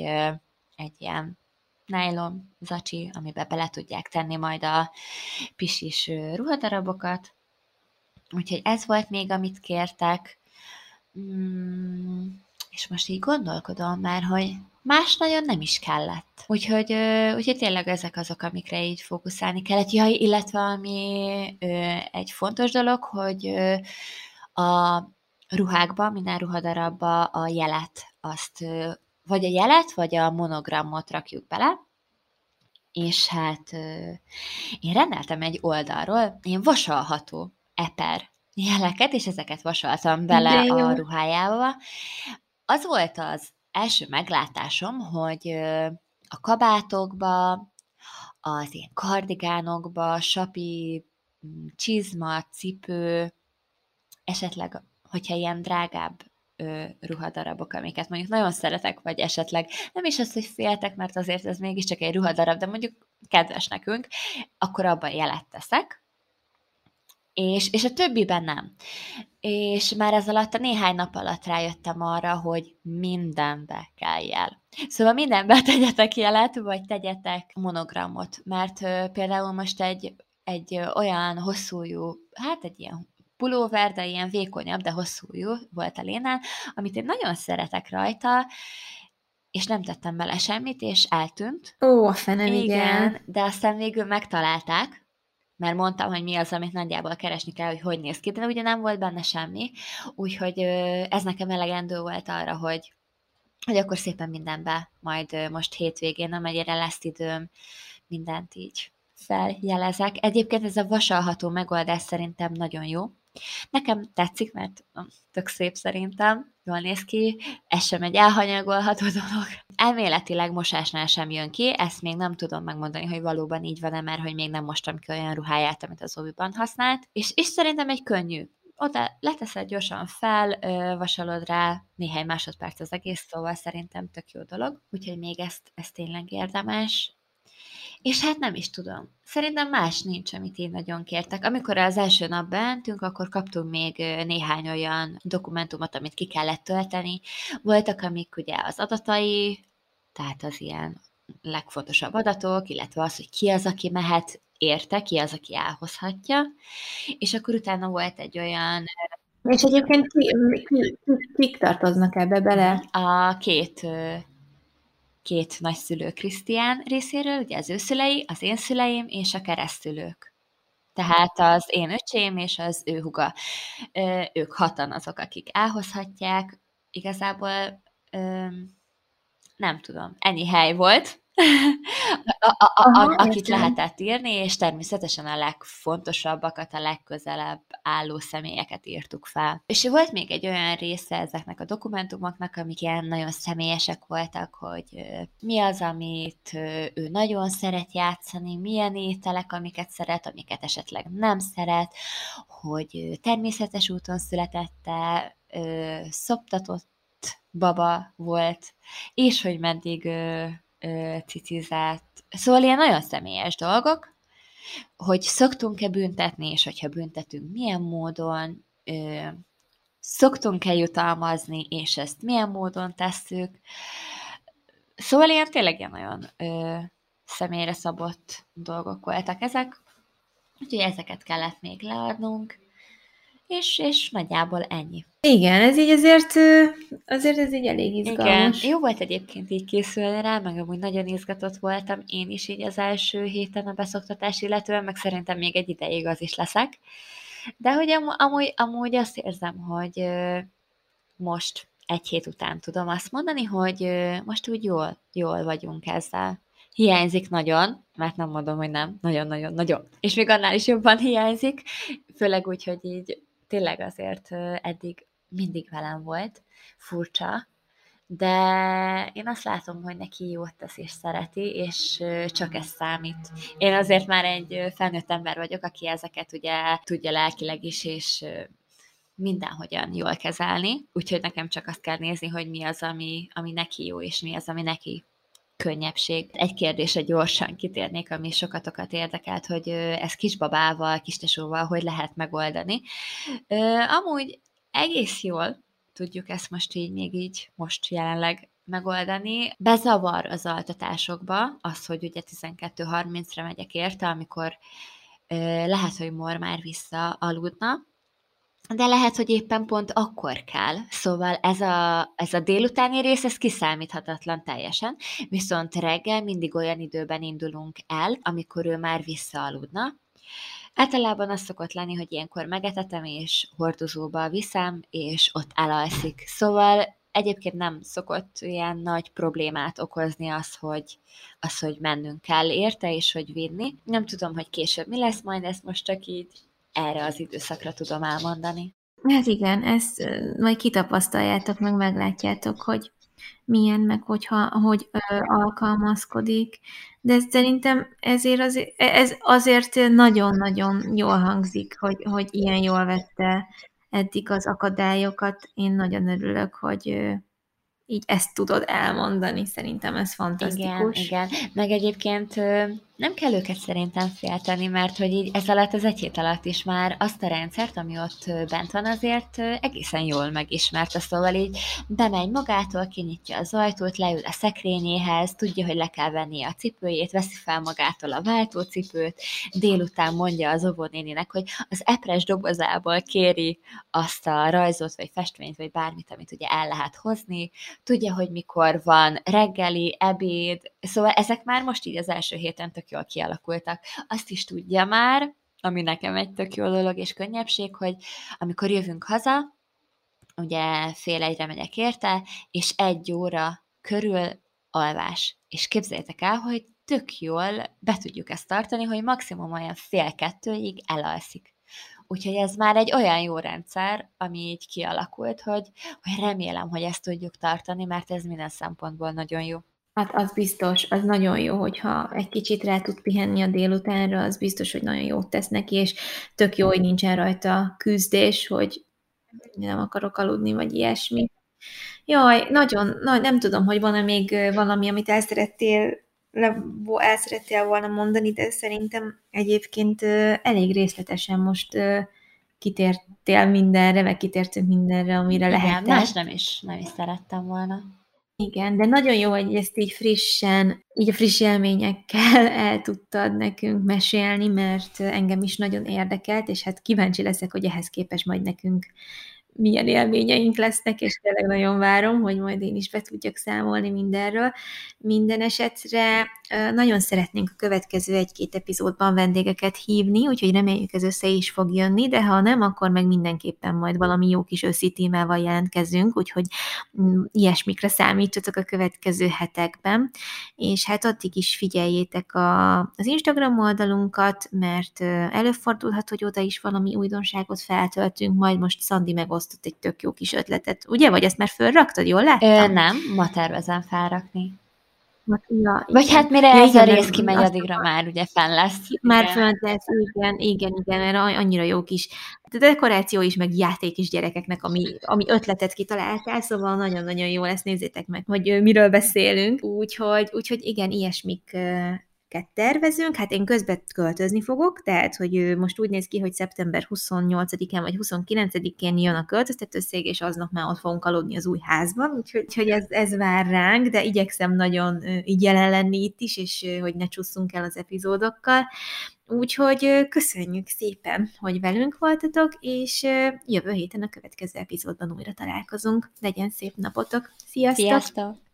egy ilyen nylon zacsi, amiben bele tudják tenni majd a pisis ruhadarabokat. Úgyhogy ez volt még, amit kértek. Mm, és most így gondolkodom már, hogy más nagyon nem is kellett. Úgyhogy, úgyhogy tényleg ezek azok, amikre így fókuszálni kellett. Jaj, illetve ami egy fontos dolog, hogy a ruhákba, minden ruhadarabba a jelet, azt vagy a jelet, vagy a monogramot rakjuk bele, és hát én rendeltem egy oldalról én vasalható eper jeleket, és ezeket vasaltam bele a ruhájába. Az volt az első meglátásom, hogy a kabátokba, az ilyen kardigánokba, sapi, mm, csizma, cipő, esetleg, hogyha ilyen drágább ruhadarabok, amiket mondjuk nagyon szeretek, vagy esetleg nem is az, hogy féltek, mert azért ez mégiscsak egy ruhadarab, de mondjuk kedves nekünk, akkor abban jelet teszek, és, és a többiben nem. És már ez alatt a néhány nap alatt rájöttem arra, hogy mindenbe kell jel. Szóval mindenbe tegyetek jelet, vagy tegyetek monogramot, mert uh, például most egy, egy uh, olyan hosszújú, hát egy ilyen pulóver, de ilyen vékonyabb, de hosszújú volt a lénán, amit én nagyon szeretek rajta, és nem tettem bele semmit, és eltűnt. Ó, a fenem, igen. igen. de aztán végül megtalálták, mert mondtam, hogy mi az, amit nagyjából keresni kell, hogy hogy néz ki, de ugye nem volt benne semmi, úgyhogy ez nekem elegendő volt arra, hogy, hogy akkor szépen mindenbe, majd most hétvégén, amennyire lesz időm, mindent így feljelezek. Egyébként ez a vasalható megoldás szerintem nagyon jó, Nekem tetszik, mert tök szép szerintem, jól néz ki, ez sem egy elhanyagolható dolog. Elméletileg mosásnál sem jön ki, ezt még nem tudom megmondani, hogy valóban így van-e, mert hogy még nem mostam ki olyan ruháját, amit az oviban használt, és, és szerintem egy könnyű oda leteszed gyorsan fel, vasalod rá, néhány másodperc az egész, szóval szerintem tök jó dolog, úgyhogy még ezt, ezt tényleg érdemes. És hát nem is tudom. Szerintem más nincs, amit én nagyon kértek. Amikor az első nap beentünk, akkor kaptunk még néhány olyan dokumentumot, amit ki kellett tölteni. Voltak, amik ugye az adatai, tehát az ilyen legfontosabb adatok, illetve az, hogy ki az, aki mehet érte, ki az, aki elhozhatja. És akkor utána volt egy olyan... És egyébként ki, ki, ki, kik tartoznak ebbe bele? A két két nagyszülő Krisztián részéről, ugye az ő szülei, az én szüleim és a keresztülők. Tehát az én öcsém és az ő huga. Ők hatan azok, akik elhozhatják. Igazából nem tudom, ennyi hely volt, a, a, a, Aha, akit értem. lehetett írni, és természetesen a legfontosabbakat, a legközelebb álló személyeket írtuk fel. És volt még egy olyan része ezeknek a dokumentumoknak, amik ilyen nagyon személyesek voltak, hogy mi az, amit ő nagyon szeret játszani, milyen ételek, amiket szeret, amiket esetleg nem szeret, hogy természetes úton születette, szoptatott baba volt, és hogy meddig cicizált. Szóval ilyen nagyon személyes dolgok, hogy szoktunk-e büntetni, és hogyha büntetünk, milyen módon, ö, szoktunk-e jutalmazni, és ezt milyen módon tesszük. Szóval ilyen tényleg ilyen nagyon ö, személyre szabott dolgok voltak ezek, úgyhogy ezeket kellett még leadnunk és, és nagyjából ennyi. Igen, ez így azért, azért ez így elég izgalmas. Igen, jó volt egyébként így készülni rá, meg amúgy nagyon izgatott voltam én is így az első héten a beszoktatás illetően, meg szerintem még egy ideig az is leszek. De hogy am- amúgy, amúgy azt érzem, hogy most egy hét után tudom azt mondani, hogy most úgy jól, jól vagyunk ezzel. Hiányzik nagyon, mert nem mondom, hogy nem, nagyon-nagyon-nagyon. És még annál is jobban hiányzik, főleg úgy, hogy így tényleg azért eddig mindig velem volt, furcsa, de én azt látom, hogy neki jót tesz és szereti, és csak ez számít. Én azért már egy felnőtt ember vagyok, aki ezeket ugye tudja lelkileg is, és mindenhogyan jól kezelni, úgyhogy nekem csak azt kell nézni, hogy mi az, ami, ami neki jó, és mi az, ami neki könnyebbség. Egy kérdésre gyorsan kitérnék, ami sokatokat érdekelt, hogy ez kisbabával, kistesóval hogy lehet megoldani. Amúgy egész jól tudjuk ezt most így, még így most jelenleg megoldani. Bezavar az altatásokba az, hogy ugye 12.30-ra megyek érte, amikor lehet, hogy Mor már vissza aludna, de lehet, hogy éppen pont akkor kell. Szóval ez a, ez a délutáni rész, ez kiszámíthatatlan teljesen, viszont reggel mindig olyan időben indulunk el, amikor ő már visszaaludna. Általában az szokott lenni, hogy ilyenkor megetetem, és hordozóba viszem, és ott elalszik. Szóval egyébként nem szokott ilyen nagy problémát okozni az, hogy, az, hogy mennünk kell érte, és hogy vinni. Nem tudom, hogy később mi lesz, majd ezt most csak így erre az időszakra tudom elmondani. Hát igen, ezt majd kitapasztaljátok, meg meglátjátok, hogy milyen, meg hogyha, hogy ö, alkalmazkodik. De szerintem ezért azért, ez azért nagyon-nagyon jól hangzik, hogy, hogy ilyen jól vette eddig az akadályokat. Én nagyon örülök, hogy így ezt tudod elmondani. Szerintem ez fantasztikus. Igen, igen. Meg egyébként nem kell őket szerintem félteni, mert hogy így ez alatt az egy hét alatt is már azt a rendszert, ami ott bent van, azért egészen jól megismerte, szóval így bemegy magától, kinyitja az ajtót, leül a szekrényéhez, tudja, hogy le kell venni a cipőjét, veszi fel magától a váltócipőt, délután mondja az óvónéninek, hogy az epres dobozából kéri azt a rajzot, vagy festményt, vagy bármit, amit ugye el lehet hozni, tudja, hogy mikor van reggeli, ebéd, szóval ezek már most így az első héten tök jól kialakultak. Azt is tudja már, ami nekem egy tök jó dolog és könnyebbség, hogy amikor jövünk haza, ugye fél egyre megyek érte, és egy óra körül alvás. És képzeljétek el, hogy tök jól be tudjuk ezt tartani, hogy maximum olyan fél kettőig elalszik. Úgyhogy ez már egy olyan jó rendszer, ami így kialakult, hogy, hogy remélem, hogy ezt tudjuk tartani, mert ez minden szempontból nagyon jó. Hát az biztos, az nagyon jó, hogyha egy kicsit rá tud pihenni a délutánra, az biztos, hogy nagyon jót tesz neki, és tök jó, hogy nincsen rajta küzdés, hogy nem akarok aludni, vagy ilyesmi. Jaj, nagyon, na, nem tudom, hogy van-e még valami, amit el szerettél, le, el szerettél volna mondani, de szerintem egyébként elég részletesen most kitértél mindenre, meg kitértünk mindenre, amire lehet. más nem is, nem is szerettem volna. Igen, de nagyon jó, hogy ezt így frissen, így a friss élményekkel el tudtad nekünk mesélni, mert engem is nagyon érdekelt, és hát kíváncsi leszek, hogy ehhez képest majd nekünk milyen élményeink lesznek, és tényleg nagyon várom, hogy majd én is be tudjak számolni mindenről. Minden esetre nagyon szeretnénk a következő egy-két epizódban vendégeket hívni, úgyhogy reméljük ez össze is fog jönni, de ha nem, akkor meg mindenképpen majd valami jó kis őszi témával jelentkezünk, úgyhogy mm, ilyesmikre számítsatok a következő hetekben, és hát addig is figyeljétek a, az Instagram oldalunkat, mert előfordulhat, hogy oda is valami újdonságot feltöltünk, majd most Szandi megosztott egy tök jó kis ötletet, ugye? Vagy ezt már fölraktad, jól láttam? Ö, nem, ma tervezem felrakni. Ja, Vagy igen. hát mire Ja, ez a rész kimegy, addigra már ugye fenn lesz. Már Igen. fönt lesz, igen, igen, igen, mert annyira jó kis de dekoráció is, meg játék is gyerekeknek, ami, ami ötletet kitaláltál, szóval nagyon-nagyon jó lesz, nézzétek meg, hogy miről beszélünk. Úgyhogy, úgyhogy igen, ilyesmiket tervezünk, hát én közben költözni fogok, tehát, hogy most úgy néz ki, hogy szeptember 28-án vagy 29-én jön a költöztetőszég, és aznap már ott fogunk aludni az új házban, úgyhogy, ez, ez vár ránk, de igyekszem nagyon így jelen lenni itt is, és hogy ne csúszunk el az epizódokkal. Úgyhogy köszönjük szépen, hogy velünk voltatok, és jövő héten a következő epizódban újra találkozunk. Legyen szép napotok! Sziasztok! Sziasztok!